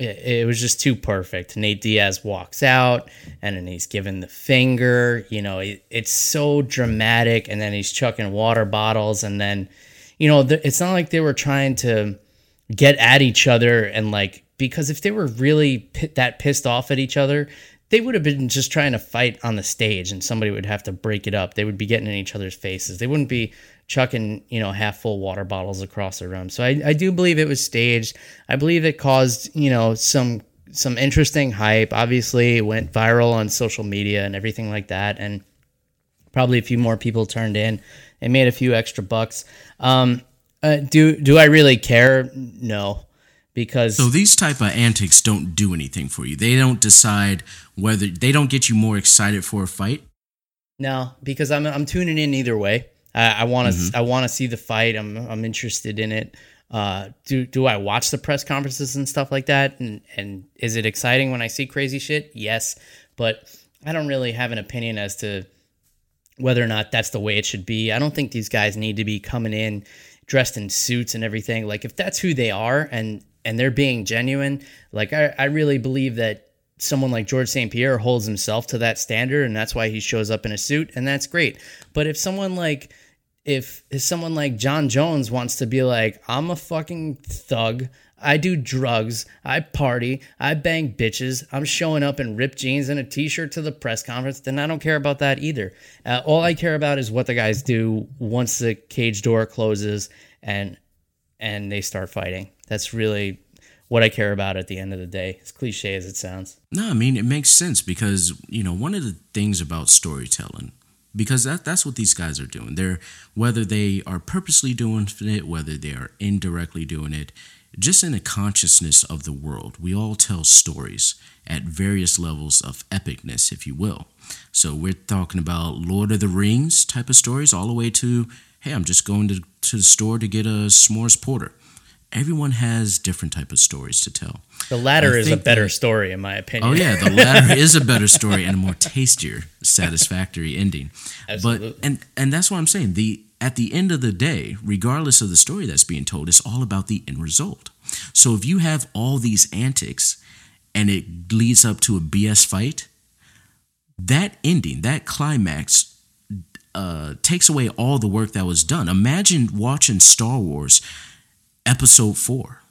it, was just too perfect. Nate Diaz walks out and then he's given the finger. You know, it, it's so dramatic. And then he's chucking water bottles. And then, you know, it's not like they were trying to get at each other and like, because if they were really that pissed off at each other, they would have been just trying to fight on the stage and somebody would have to break it up. They would be getting in each other's faces. They wouldn't be chucking, you know, half full water bottles across the room. So I, I do believe it was staged. I believe it caused, you know, some some interesting hype. Obviously, it went viral on social media and everything like that. And probably a few more people turned in and made a few extra bucks. Um, uh, do do I really care? No because so these type of antics don't do anything for you. They don't decide whether they don't get you more excited for a fight? No because i'm, I'm tuning in either way. I want to mm-hmm. i want to see the fight. I'm i'm interested in it. Uh, do do i watch the press conferences and stuff like that? And and is it exciting when i see crazy shit? Yes but i don't really have an opinion as to whether or not that's the way it should be. I don't think these guys need to be coming in dressed in suits and everything. Like if that's who they are and and they're being genuine, like I, I really believe that someone like George St. Pierre holds himself to that standard and that's why he shows up in a suit and that's great. But if someone like if, if someone like Jon Jones wants to be like, I'm a fucking thug, I do drugs, I party, I bang bitches, I'm showing up in ripped jeans and a t-shirt to the press conference, then I don't care about that either. Uh, all I care about is what the guys do once the cage door closes and and they start fighting. That's really what I care about at the end of the day. As cliche as it sounds. No, I mean it makes sense because you know one of the things about storytelling because that that's what these guys are doing. They're whether they are purposely doing it, whether they are indirectly doing it, just in the consciousness of the world. We all tell stories at various levels of epicness, if you will. So we're talking about Lord of the Rings type of stories, all the way to hey, I'm just going to, to the store to get a s'mores porter. Everyone has different type of stories to tell. The latter is a better that, story, in my opinion. Oh yeah, the latter [LAUGHS] is a better story and a more tastier, satisfactory ending. Absolutely. But and and that's what I'm saying. The at the end of the day, regardless of the story that's being told, it's all about the end result. So if you have all these antics and it leads up to a BS fight, that ending, that climax uh, takes away all the work that was done. Imagine watching Star Wars Episode Four,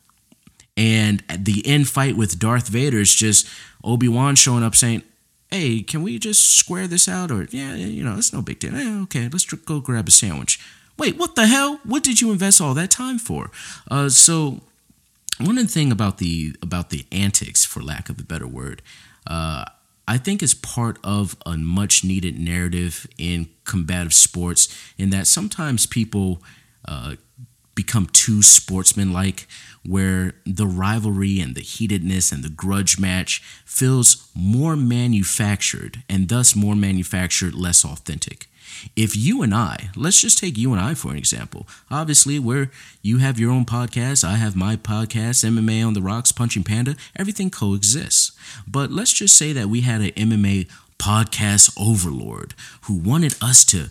and the end fight with Darth Vader is just Obi Wan showing up saying, "Hey, can we just square this out?" Or yeah, you know, it's no big deal. Eh, okay, let's go grab a sandwich. Wait, what the hell? What did you invest all that time for? Uh, so one thing about the about the antics, for lack of a better word, uh, I think is part of a much needed narrative in combative sports, in that sometimes people uh, become too sportsmanlike, where the rivalry and the heatedness and the grudge match feels more manufactured and thus more manufactured, less authentic if you and I, let's just take you and I for an example. Obviously, where you have your own podcast, I have my podcast, MMA on the Rocks, Punching Panda, everything coexists. But let's just say that we had an MMA podcast overlord who wanted us to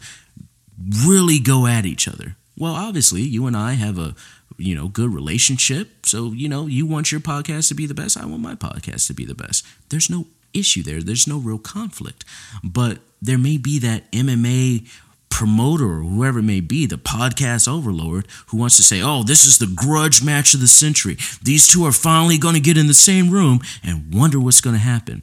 really go at each other. Well, obviously, you and I have a you know good relationship so you know you want your podcast to be the best i want my podcast to be the best there's no issue there there's no real conflict but there may be that MMA promoter or whoever it may be, the podcast overlord, who wants to say, oh, this is the grudge match of the century. These two are finally going to get in the same room and wonder what's going to happen.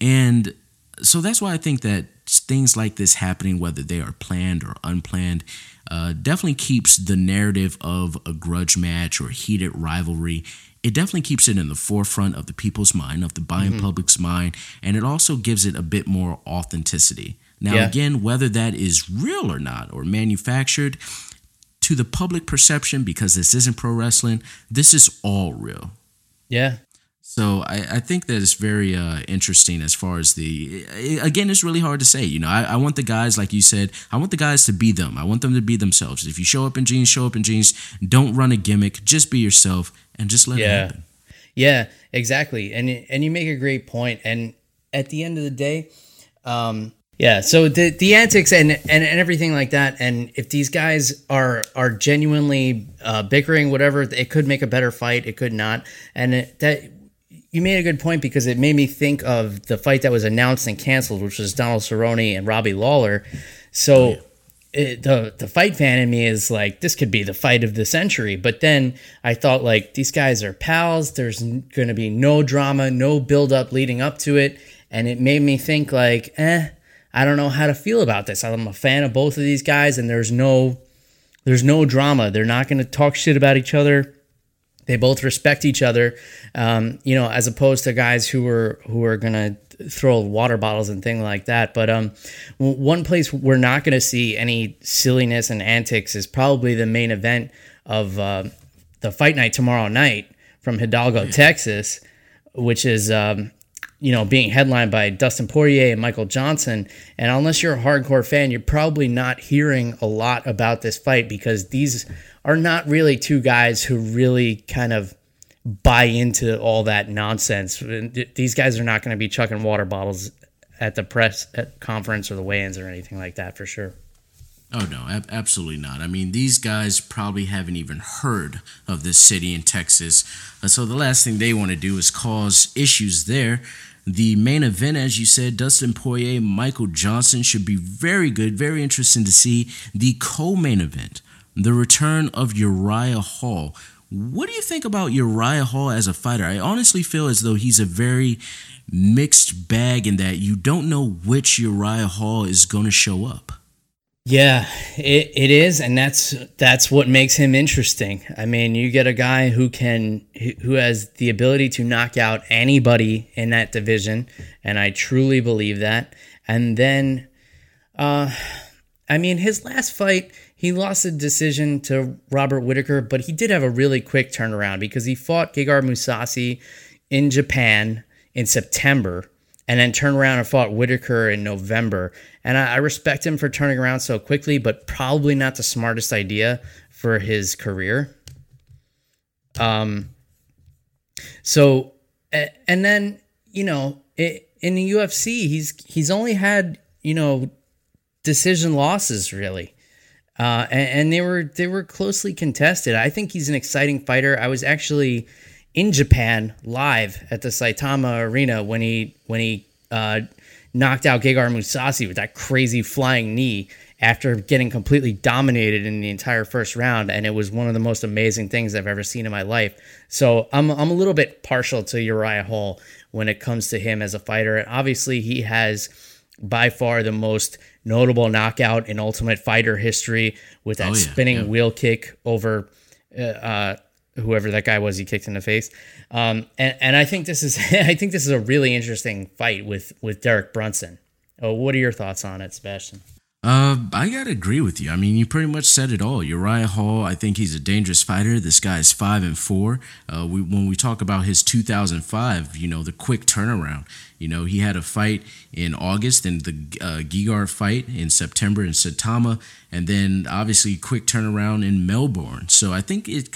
And so that's why I think that things like this happening, whether they are planned or unplanned, uh, definitely keeps the narrative of a grudge match or heated rivalry. It definitely keeps it in the forefront of the people's mind, of the buying mm-hmm. public's mind, and it also gives it a bit more authenticity. Now, yeah. again, whether that is real or not, or manufactured, to the public perception, because this isn't pro wrestling, this is all real. Yeah. So I, I think that it's very uh, interesting as far as the again it's really hard to say you know I, I, want the guys like you said I want the guys to be them. I want them to be themselves. If you show up in jeans show up in jeans. Don't run a gimmick. Just be yourself and just let yeah. it happen. Yeah exactly. And and you make a great point. point. And at the end of the day um, yeah, so the the antics and, and and everything like that, and if these guys are are genuinely uh, bickering, whatever, it could make a better fight. It could not, and it, that you made a good point because it made me think of the fight that was announced and canceled, which was Donald Cerrone and Robbie Lawler. So. Oh, yeah. It, the the fight fan in me is like this could be the fight of the century. But then I thought like these guys are pals. There's going to be no drama, no build up leading up to it, and it made me think like, eh, I don't know how to feel about this. I'm a fan of both of these guys, and there's no there's no drama. They're not going to talk shit about each other. They both respect each other, um, you know, as opposed to guys who are who are to throw water bottles and things like that. But um, one place we're not to see any silliness and antics is probably the main event of uh, the fight night tomorrow night from Hidalgo, Texas, which is um, you know, being headlined by Dustin Poirier and Michael Johnson. And unless you're a hardcore fan, you're probably not hearing a lot about this fight because these are not really two guys who really kind of buy into all that nonsense. These guys are not going to be chucking water bottles at the press conference or the weigh-ins or anything like that for sure. Oh no, ab- absolutely not. I mean, these guys probably haven't even heard of this city in Texas, uh, so the last thing they want to do is cause issues there. The main event, as you said, Dustin Poirier, Michael Johnson should be very good, very interesting to see. The co-main event, the return of Uriah Hall. What do you think about Uriah Hall as a fighter? I honestly feel as though he's a very mixed bag in that you don't know which Uriah Hall is going to show up. Yeah, it, it is, and that's that's what makes him interesting. I mean, you get a guy who can who has the ability to knock out anybody in that division, and I truly believe that. And then, uh, I mean, his last fight, he lost a decision to Robert Whitaker, but he did have a really quick turnaround because he fought Gegard Mousasi in Japan in September and then turned around and fought Whitaker in November. And I, I, respect him for turning around so quickly, but probably not the smartest idea for his career. Um. So, and then you know, in the UFC, he's he's only had you know decision losses really. Uh, and, and they were they were closely contested. I think he's an exciting fighter. I was actually in Japan live at the Saitama Arena when he when he uh, knocked out Gegard Mousasi with that crazy flying knee after getting completely dominated in the entire first round, and it was one of the most amazing things I've ever seen in my life. So I'm I'm a little bit partial to Uriah Hall when it comes to him as a fighter, and obviously he has by far the most notable knockout in Ultimate Fighter history with that oh, yeah, spinning yeah. wheel kick over uh, uh whoever that guy was he kicked in the face. Um, and and I think this is [LAUGHS] I think this is a really interesting fight with with Derek Brunson. Oh, what are your thoughts on it, Sebastian? Uh, I gotta agree with you. I mean, you pretty much said it all. Uriah Hall, I think he's a dangerous fighter. This guy is five and four. Uh, we, when we talk about his 2005, you know, the quick turnaround. You know, he had a fight in August and the uh, Gegard fight in September in Saitama, and then obviously quick turnaround in Melbourne. So I think it,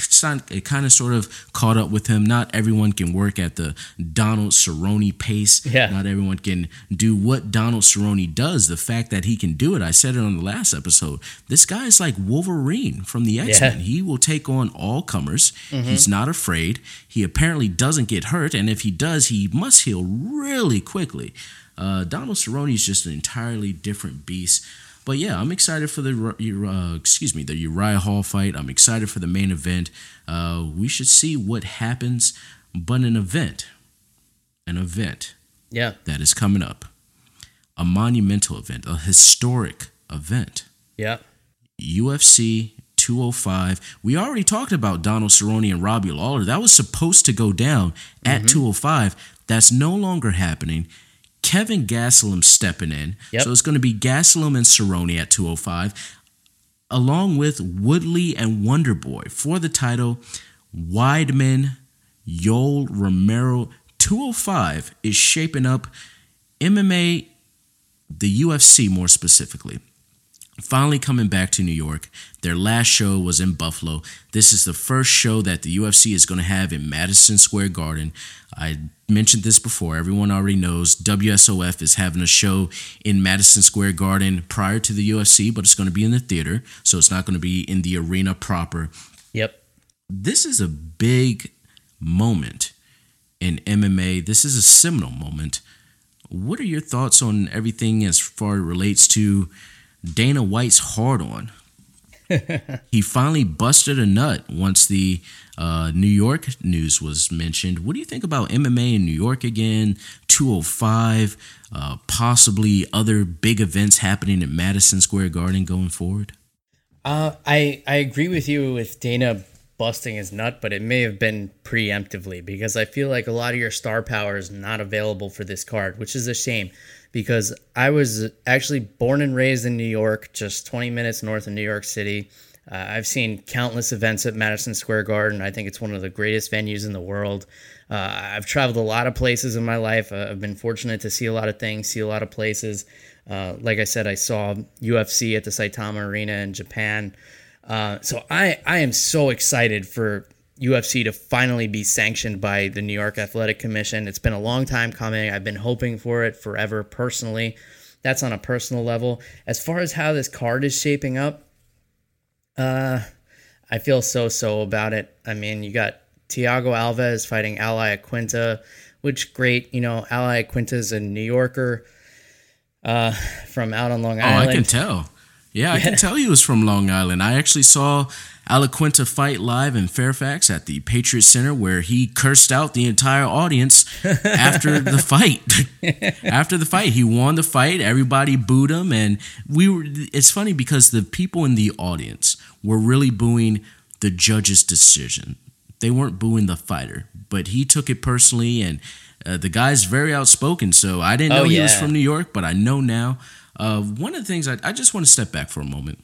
it kind of sort of caught up with him. Not everyone can work at the Donald Cerrone pace. Yeah. Not everyone can do what Donald Cerrone does. The fact that he can do it, I said it on the last episode. This guy is like Wolverine from the X Men. Yeah. He will take on all comers. Mm-hmm. He's not afraid. He apparently doesn't get hurt, and if he does, he must heal really quickly. Uh, Donald Cerrone is just an entirely different beast. But yeah, I'm excited for the uh, excuse me the Uriah Hall fight. I'm excited for the main event. Uh, we should see what happens, but an event, an event, yeah, that is coming up, a monumental event, a historic event. Yeah, UFC 205. We already talked about Donald Cerrone and Robbie Lawler. That was supposed to go down at mm-hmm. 205. That's no longer happening. Kevin Gastelum stepping in. Yep. So it's going to be Gastelum and Cerrone at 205, along with Woodley and Wonderboy for the title. Weidman, Yoel Romero. 205 is shaping up MMA, the UFC more specifically finally coming back to New York. Their last show was in Buffalo. This is the first show that the UFC is going to have in Madison Square Garden. I mentioned this before. Everyone already knows WSOF is having a show in Madison Square Garden prior to the UFC, but it's going to be in the theater, so it's not going to be in the arena proper. Yep. This is a big moment in MMA. This is a seminal moment. What are your thoughts on everything as far as it relates to Dana White's hard on. [LAUGHS] he finally busted a nut once the uh, New York news was mentioned. What do you think about MMA in New York again? 205, uh, possibly other big events happening at Madison Square Garden going forward? Uh, I I agree with you with Dana busting his nut, but it may have been preemptively because I feel like a lot of your star power is not available for this card, which is a shame because I was actually born and raised in New York, just 20 minutes north of New York City. Uh, I've seen countless events at Madison Square Garden. I think it's one of the greatest venues in the world. Uh, I've traveled a lot of places in my life. Uh, I've been fortunate to see a lot of things, see a lot of places. Uh, like I said, I saw UFC at the Saitama Arena in Japan. Uh, so I, I am so excited for UFC to finally be sanctioned by the New York Athletic Commission. It's been a long time coming. I've been hoping for it forever personally. That's on a personal level. As far as how this card is shaping up, uh, I feel so so about it. I mean, you got Thiago Alves fighting Ally Iaquinta, which great. You know, Ally Iaquinta is a New Yorker uh, from out on Long Island. Oh, I can tell. Yeah, I can [LAUGHS] tell he was from Long Island. I actually saw Al Iaquinta fight live in Fairfax at the Patriot Center, where he cursed out the entire audience [LAUGHS] after the fight. [LAUGHS] after the fight, he won the fight. Everybody booed him, and we were. It's funny because the people in the audience were really booing the judge's decision. They weren't booing the fighter, but he took it personally, and uh, the guy's very outspoken. So I didn't know oh, he was from New York, but I know now. Uh, one of the things I, I just want to step back for a moment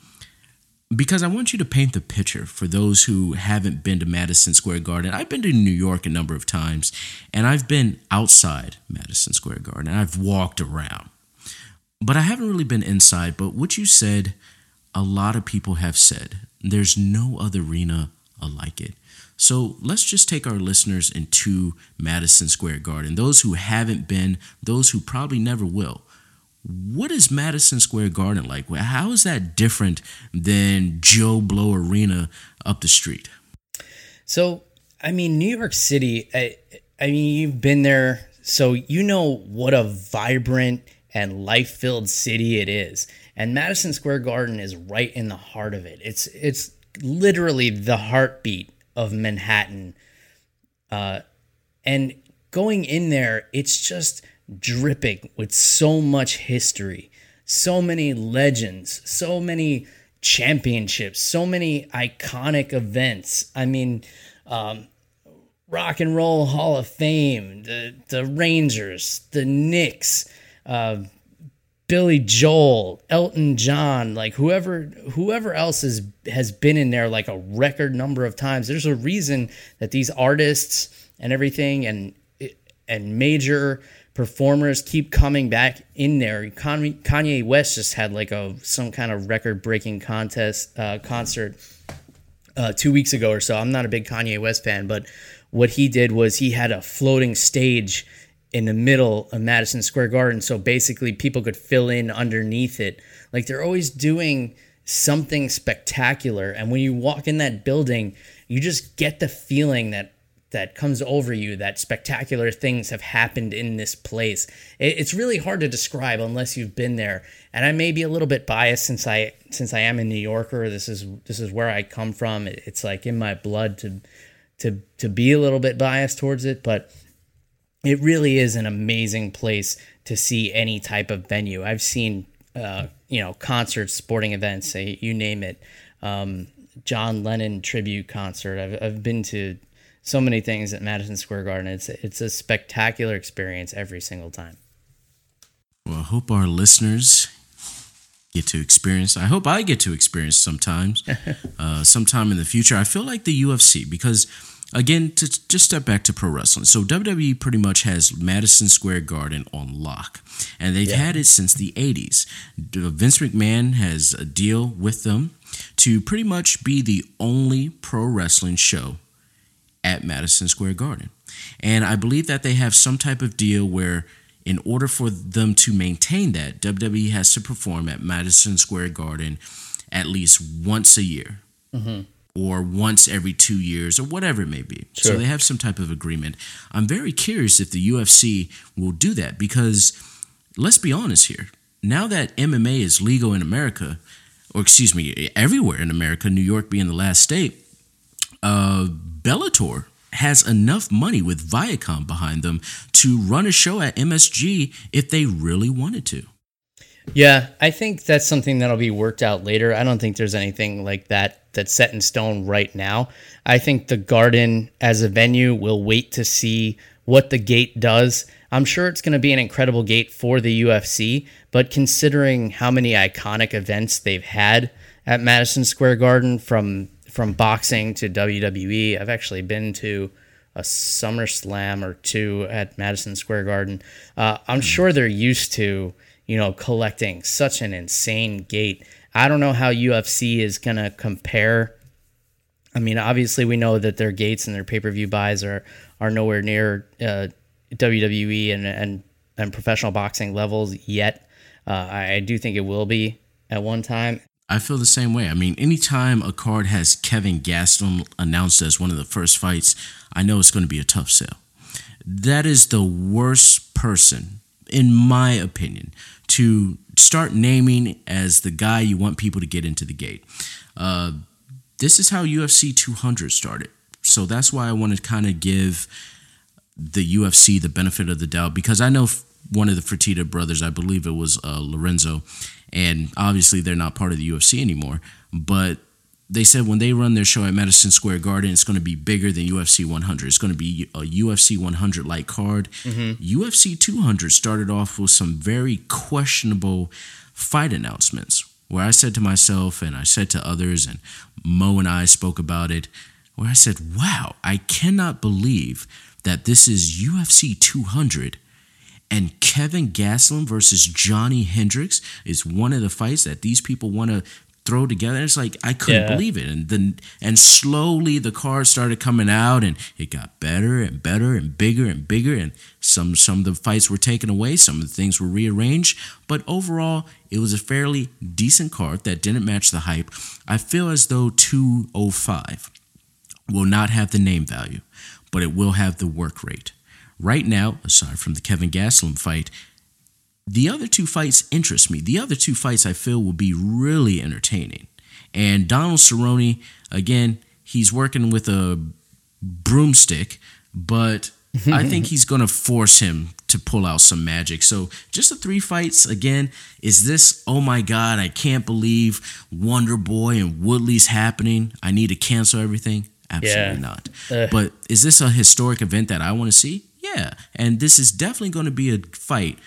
because I want you to paint the picture for those who haven't been to Madison Square Garden. I've been to New York a number of times, and I've been outside Madison Square Garden. I've walked around, but I haven't really been inside. But what you said, a lot of people have said, there's no other arena like it. So let's just take our listeners into Madison Square Garden. Those who haven't been, those who probably never will. What is Madison Square Garden like? How is that different than Joe Blow Arena up the street? So, I mean, New York City, I, I mean, you've been there, so you know what a vibrant and life filled city it is. And Madison Square Garden is right in the heart of it. It's it's literally the heartbeat of Manhattan. Uh, and going in there, it's just dripping with so much history, so many legends, so many championships, so many iconic events. I mean, um, Rock and Roll Hall of Fame, the the Rangers, the Knicks, uh, Billy Joel, Elton John, like whoever whoever else has has been in there like a record number of times. There's a reason that these artists and everything and and major performers keep coming back in there. Kanye West just had like a some kind of record breaking contest uh, concert uh, two weeks ago or so. I'm not a big Kanye West fan, but what he did was he had a floating stage in the middle of Madison Square Garden, so basically people could fill in underneath it. Like they're always doing something spectacular, and when you walk in that building, you just get the feeling that that comes over you that spectacular things have happened in this place. It, it's really hard to describe unless you've been there. And I may be a little bit biased since I since I am a New Yorker. This is this is where I come from. It, it's like in my blood to to to be a little bit biased towards it, but it really is an amazing place to see any type of venue. I've seen uh, you know concerts, sporting events, you name it. Um, John Lennon tribute concert. I've, I've been to so many things at Madison Square Garden. It's it's a spectacular experience every single time. Well, I hope our listeners get to experience. I hope I get to experience sometimes, [LAUGHS] uh, sometime in the future. I feel like the UFC because, again, to just step back to pro wrestling. So WWE pretty much has Madison Square Garden on lock, and they've yeah. had it since the '80s. Vince McMahon has a deal with them to pretty much be the only pro wrestling show at Madison Square Garden. And I believe that they have some type of deal where, in order for them to maintain that, WWE has to perform at Madison Square Garden at least once a year. Mm-hmm. Or once every two years, or whatever it may be. Sure. So they have some type of agreement. I'm very curious if the UFC will do that because let's be honest here. Now that MMA is legal in America, or excuse me, everywhere in America, New York being the last state, uh, Bellator has enough money with Viacom behind them to run a show at MSG if they really wanted to. Yeah, I think that's something that'll be worked out later. I don't think there's anything like that that's set in stone right now. I think the Garden as a venue will wait to see what the gate does. I'm sure it's going to be an incredible gate for the UFC, but considering how many iconic events they've had at Madison Square Garden from from boxing to WWE, I've actually been to a SummerSlam or two at Madison Square Garden. Uh, I'm sure they're used to, you know, collecting such an insane gate. I don't know how UFC is going to compare. I mean, obviously, we know that their gates and their pay per view buys are are nowhere near uh, WWE and, and and professional boxing levels yet. Uh, I, I do think it will be at one time. I feel the same way. I mean, anytime a card has Kevin Gastelum announced as one of the first fights, I know it's going to be a tough sell. That is the worst person, in my opinion, to start naming as the guy you want people to get into the gate. Uh, this is how UFC 200 started. So that's why I want to kind of give the UFC the benefit of the doubt because I know one of the Fertitta brothers, I believe it was uh, Lorenzo, and obviously they're not part of the UFC anymore. But they said when they run their show at Madison Square Garden, it's going to be bigger than UFC 100. It's going to be a UFC 100 like card. Mm-hmm. UFC 200 started off with some very questionable fight announcements where I said to myself and I said to others, and Mo and I spoke about it, where I said, wow, I cannot believe that this is UFC 200 and Kevin Gastelum versus Johny Hendricks is one of the fights that these people want to throw together. It's like I couldn't yeah. believe it, and then and slowly the cards started coming out, and it got better and better and bigger and bigger, and some some of the fights were taken away, some of the things were rearranged, but overall it was a fairly decent card that didn't match the hype. I feel as though 205 will not have the name value, but it will have the work rate. Right now, aside from the Kevin Gastelum fight, the other two fights interest me. The other two fights I feel will be really entertaining. And Donald Cerrone, again, he's working with a broomstick, but I think [LAUGHS] he's going to force him to pull out some magic. So, just the three fights again. Is this, oh my God, I can't believe Wonder Boy and Woodley's happening? I need to cancel everything? Absolutely yeah. not. Uh, but is this a historic event that I want to see? Yeah, and this is definitely going to be a fight,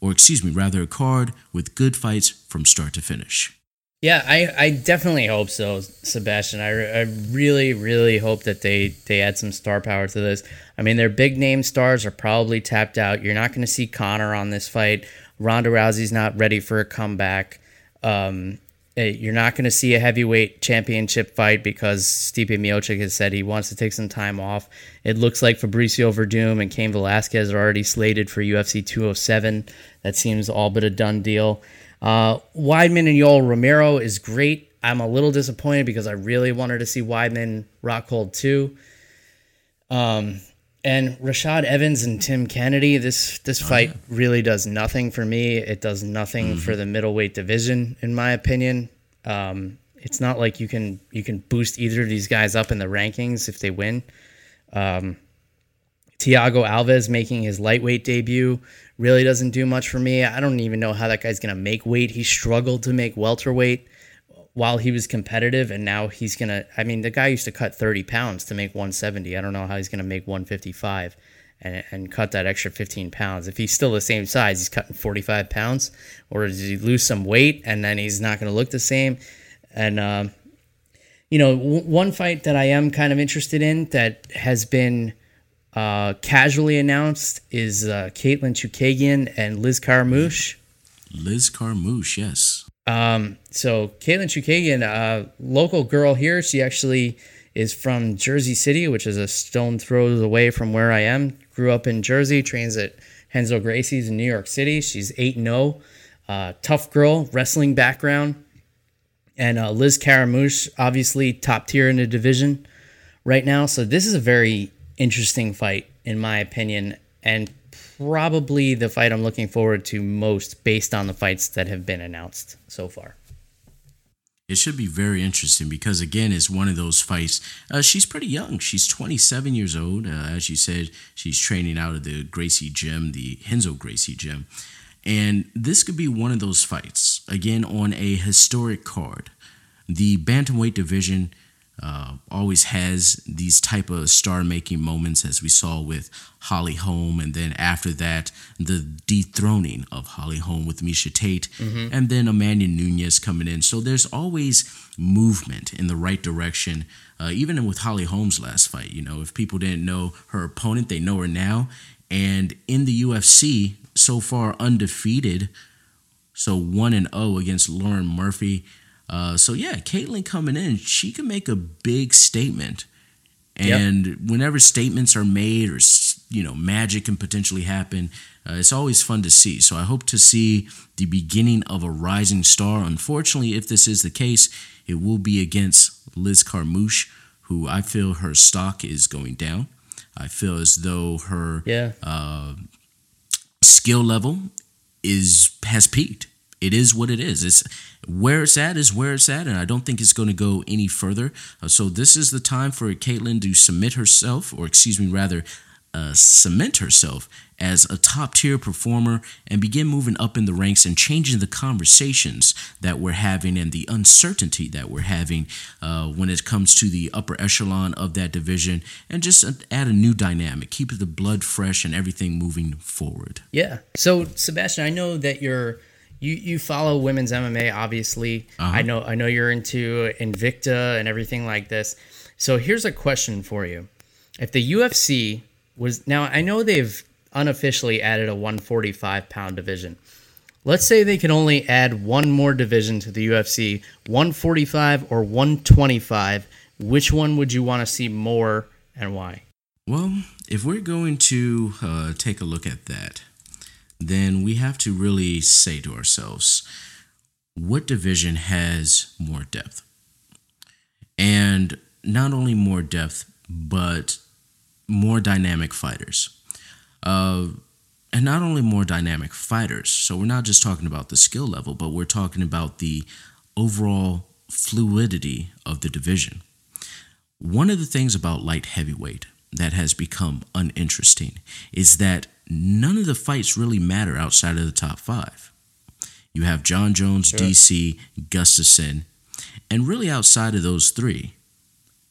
or excuse me, rather a card with good fights from start to finish. Yeah, I, I definitely hope so, Sebastian. I, I really, really hope that they, they add some star power to this. I mean, their big name stars are probably tapped out. You're not going to see Conor on this fight. Ronda Rousey's not ready for a comeback. Um, you're not going to see a heavyweight championship fight because Stipe Miocic has said he wants to take some time off. It looks like Fabricio Werdum and Cain Velasquez are already slated for UFC 207. That seems all but a done deal. Uh, Weidman and Yoel Romero is great. I'm a little disappointed because I really wanted to see Weidman Rockhold too. Um, and Rashad Evans and Tim Kennedy, this this fight really does nothing for me. It does nothing for the middleweight division, in my opinion. Um, it's not like you can you can boost either of these guys up in the rankings if they win. Um, Thiago Alves making his lightweight debut really doesn't do much for me. I don't even know how that guy's gonna make weight. He struggled to make welterweight while he was competitive, and now he's gonna. I mean, the guy used to cut 30 pounds to make 170. I don't know how he's gonna make 155 and, and cut that extra 15 pounds. If he's still the same size, he's cutting 45 pounds, or does he lose some weight and then he's not gonna look the same? And um, you know, w- one fight that I am kind of interested in that has been uh, casually announced is uh, Katlyn Chookagian and Liz Carmouche. Liz Carmouche, yes. Um, so Katlyn Chookagian, a local girl here, she actually is from Jersey City, which is a stone throws away from where I am. Grew up in Jersey, trains at Renzo Gracie's in New York City. She's 8 0. Uh, tough girl, wrestling background. And uh, Liz Carmouche, obviously top tier in the division right now. So this is a very interesting fight, in my opinion, and probably the fight I'm looking forward to most based on the fights that have been announced so far. It should be very interesting because, again, it's one of those fights. Uh, she's pretty young. She's 27 years old. Uh, as you said, she's training out of the Gracie Gym, the Renzo Gracie Gym. And this could be one of those fights, again, on a historic card. The bantamweight division uh, always has these type of star-making moments, as we saw with Holly Holm, and then after that, the dethroning of Holly Holm with Miesha Tate, and then Amanda Nunes coming in. So there's always movement in the right direction. Uh, even with Holly Holm's last fight, you know, if people didn't know her opponent, they know her now. And in the UFC, so far undefeated, so one and zero against Lauren Murphy. Uh, so yeah, Katlyn coming in, she can make a big statement. And whenever statements are made or you know magic can potentially happen, uh, it's always fun to see. So I hope to see the beginning of a rising star. Unfortunately, if this is the case, it will be against Liz Carmouche, who I feel her stock is going down. I feel as though her Yeah. skill level is has peaked. It is what it is. It's where it's at is where it's at, and I don't think it's going to go any further. Uh, so this is the time for Katlyn to submit herself, or excuse me, rather, uh, cement herself as a top tier performer and begin moving up in the ranks and changing the conversations that we're having and the uncertainty that we're having uh, when it comes to the upper echelon of that division, and just add a new dynamic, keep the blood fresh and everything moving forward. Yeah. So Sebastian, I know that you're you you follow women's MMA obviously. I know I know you're into Invicta and everything like this. So here's a question for you. If the UFC was now I know they've unofficially added a 145 pound division. Let's say they can only add one more division to the UFC, 145 or 125. Which one would you want to see more and why? Well, if we're going to uh, take a look at that, then we have to really say to ourselves, what division has more depth? And not only more depth, but more dynamic fighters. Uh, and not only more dynamic fighters, so we're not just talking about the skill level, but we're talking about the overall fluidity of the division. One of the things about light heavyweight that has become uninteresting is that none of the fights really matter outside of the top five. You have Jon Jones, DC, Gustafsson, and really outside of those three,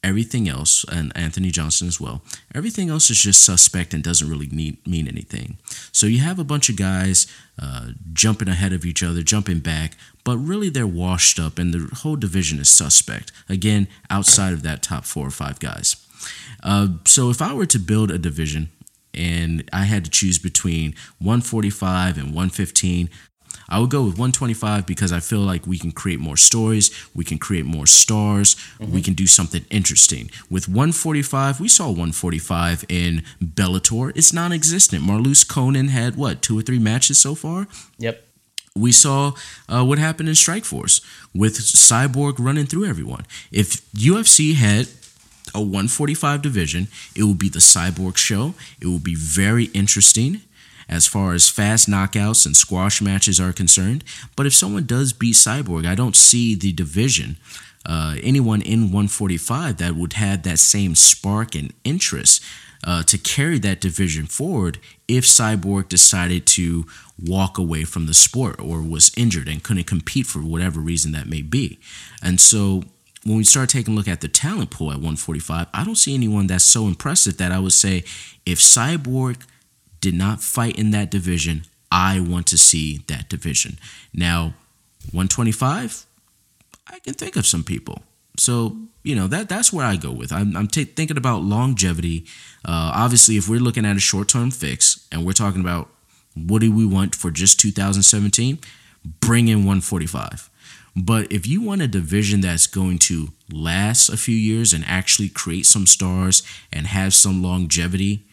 everything else, and Anthony Johnson as well, everything else is just suspect and doesn't really need, mean anything. So you have a bunch of guys uh, jumping ahead of each other, jumping back, but really they're washed up and the whole division is suspect. Again, outside of that top four or five guys. Uh, so if I were to build a division and I had to choose between 145 and 115, I would go with 125 because I feel like we can create more stories, we can create more stars, we can do something interesting. With 145, we saw 145 in Bellator. It's non existent. Marloes Coenen had what, two or three matches so far? Yep. we saw uh, what happened in Strikeforce with Cyborg running through everyone. If UFC had a 145 division. It will be the Cyborg show. It will be very interesting as far as fast knockouts and squash matches are concerned. But if someone does beat Cyborg, I don't see the division, uh, anyone in 145 that would have that same spark and interest uh, to carry that division forward if Cyborg decided to walk away from the sport or was injured and couldn't compete for whatever reason that may be. And so when we start taking a look at the talent pool at 145, I don't see anyone that's so impressive that I would say if Cyborg did not fight in that division, I want to see that division. Now, 125, I can think of some people. So you know that that's where I go with. I'm, I'm t- thinking about longevity. Uh, obviously, if we're looking at a short term fix and we're talking about what do we want for just 2017, bring in 145. But if you want a division that's going to last a few years and actually create some stars and have some longevity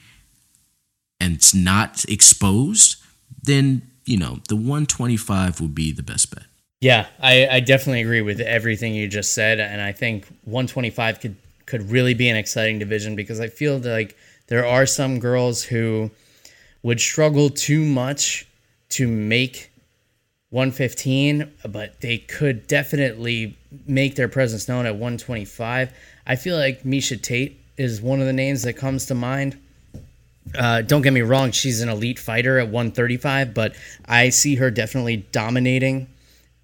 and it's not exposed, then you know the 125 would be the best bet. Yeah, I, I definitely agree with everything you just said, and I think 125 could could really be an exciting division because I feel like there are some girls who would struggle too much to make 115, but they could definitely make their presence known at 125. I feel like Miesha Tate is one of the names that comes to mind. Uh, don't get me wrong, she's an elite fighter at 135, but I see her definitely dominating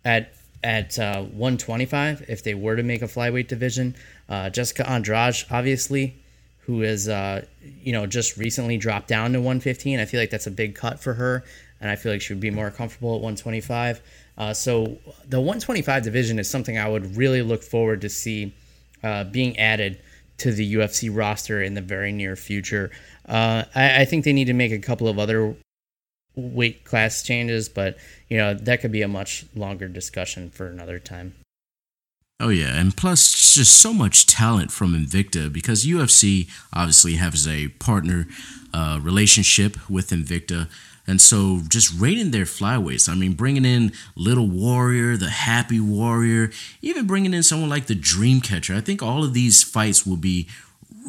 at at uh, 125 if they were to make a flyweight division. Uh, Jessica Andrade, obviously, who is uh, you know just recently dropped down to 115. I feel like that's a big cut for her, and I feel like she would be more comfortable at 125. Uh, so the 125 division is something I would really look forward to see uh, being added to the UFC roster in the very near future. Uh, I, I think they need to make a couple of other weight class changes, but you know that could be a much longer discussion for another time. Oh yeah, and plus just so much talent from Invicta because UFC obviously has a partner uh, relationship with Invicta. And so just raiding their flyweights, I mean, bringing in Little Warrior, the Happy Warrior, even bringing in someone like the Dreamcatcher, I think all of these fights will be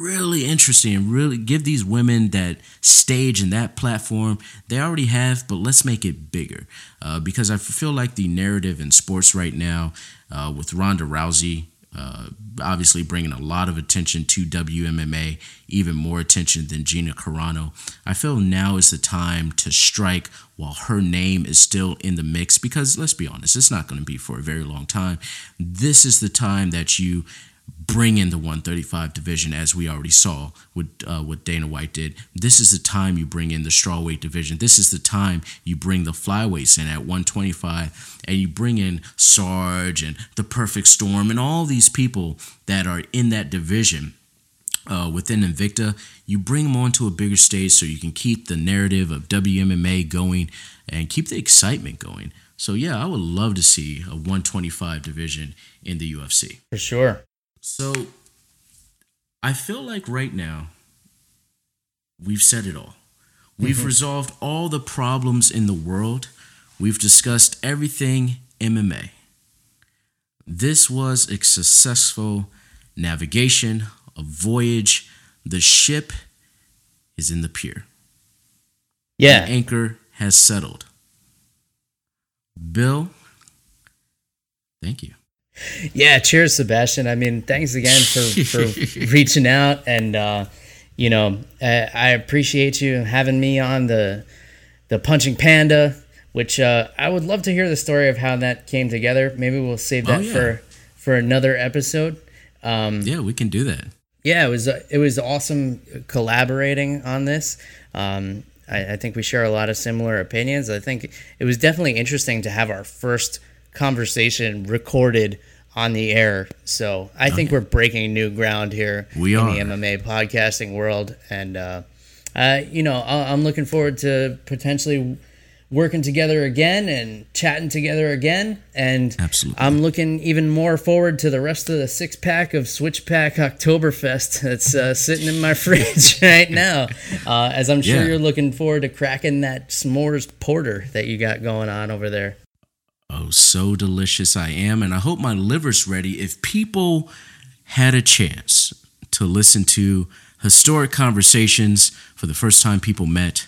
really interesting and really give these women that stage and that platform they already have but let's make it bigger uh, because i feel like the narrative in sports right now uh, with ronda rousey uh, obviously bringing a lot of attention to WMMA, even more attention than Gina Carano. I feel now is the time to strike while her name is still in the mix because let's be honest, it's not going to be for a very long time. This is the time that you bring in the 135 division as we already saw with uh, what Dana White did. This is the time you bring in the strawweight division. This is the time you bring the flyweights in at 125 and you bring in Sarge and the Perfect Storm and all these people that are in that division. Uh, within Invicta, you bring them onto a bigger stage so you can keep the narrative of WMMA going and keep the excitement going. So yeah, I would love to see a 125 division in the UFC. For sure. So I feel like right now we've said it all. We've mm-hmm. resolved all the problems in the world. We've discussed everything MMA. This was a successful navigation, a voyage. The ship is in the pier. Yeah. The anchor has settled. Bill, thank you. Yeah, cheers, Sebastian. I mean, thanks again for, for [LAUGHS] reaching out, and uh, you know, I, I, appreciate you having me on the the Punching Panda, which uh, I would love to hear the story of how that came together. Maybe we'll save that oh, yeah. for for another episode. Um, yeah, we can do that. Yeah, it was it was awesome collaborating on this. Um, I, I think we share a lot of similar opinions. I think it was definitely interesting to have our first conversation recorded on the air. So I think we're breaking new ground here we in are. the MMA podcasting world, and uh, uh, you know I'm looking forward to potentially working together again and chatting together again. And Absolutely. I'm looking even more forward to the rest of the six pack of Switch Pack Oktoberfest [LAUGHS] that's uh, sitting in my [LAUGHS] fridge [LAUGHS] right now. Uh, as I'm sure yeah. you're looking forward to cracking that s'mores porter that you got going on over there. Oh, so delicious I am. And I hope my liver's ready. If people had a chance to listen to historic conversations for the first time people met.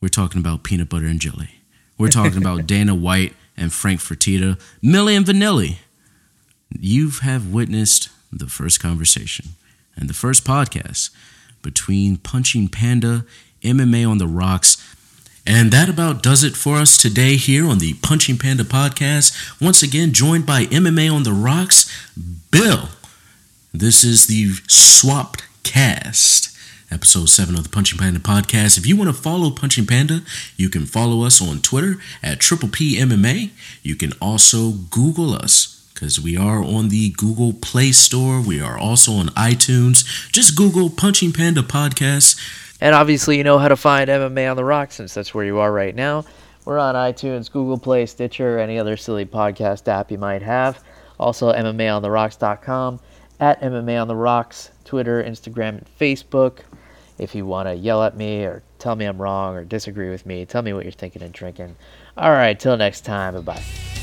We're talking about peanut butter and jelly. We're talking about [LAUGHS] Dana White and Frank Fertitta, Milli and Vanilli. You have witnessed the first conversation and the first podcast between Punching Panda, MMA on the Rocks, and that about does it for us today here on the Punching Panda podcast. Once again, joined by MMA on the Rocks, Bill. This is the Swapped Cast, episode 7 of the Punching Panda podcast. If you want to follow Punching Panda, you can follow us on Twitter at Triple P MMA. You can also Google us because we are on the Google Play Store. We are also on iTunes. Just Google Punching Panda podcast. And obviously, you know how to find MMA on the Rock since that's where you are right now. We're on iTunes, Google Play, Stitcher, any other silly podcast app you might have. Also, MMAonTheRocks.com, at MMA on the Rocks, Twitter, Instagram, and Facebook. If you want to yell at me or tell me I'm wrong or disagree with me, tell me what you're thinking and drinking. All right, till next time. Bye bye.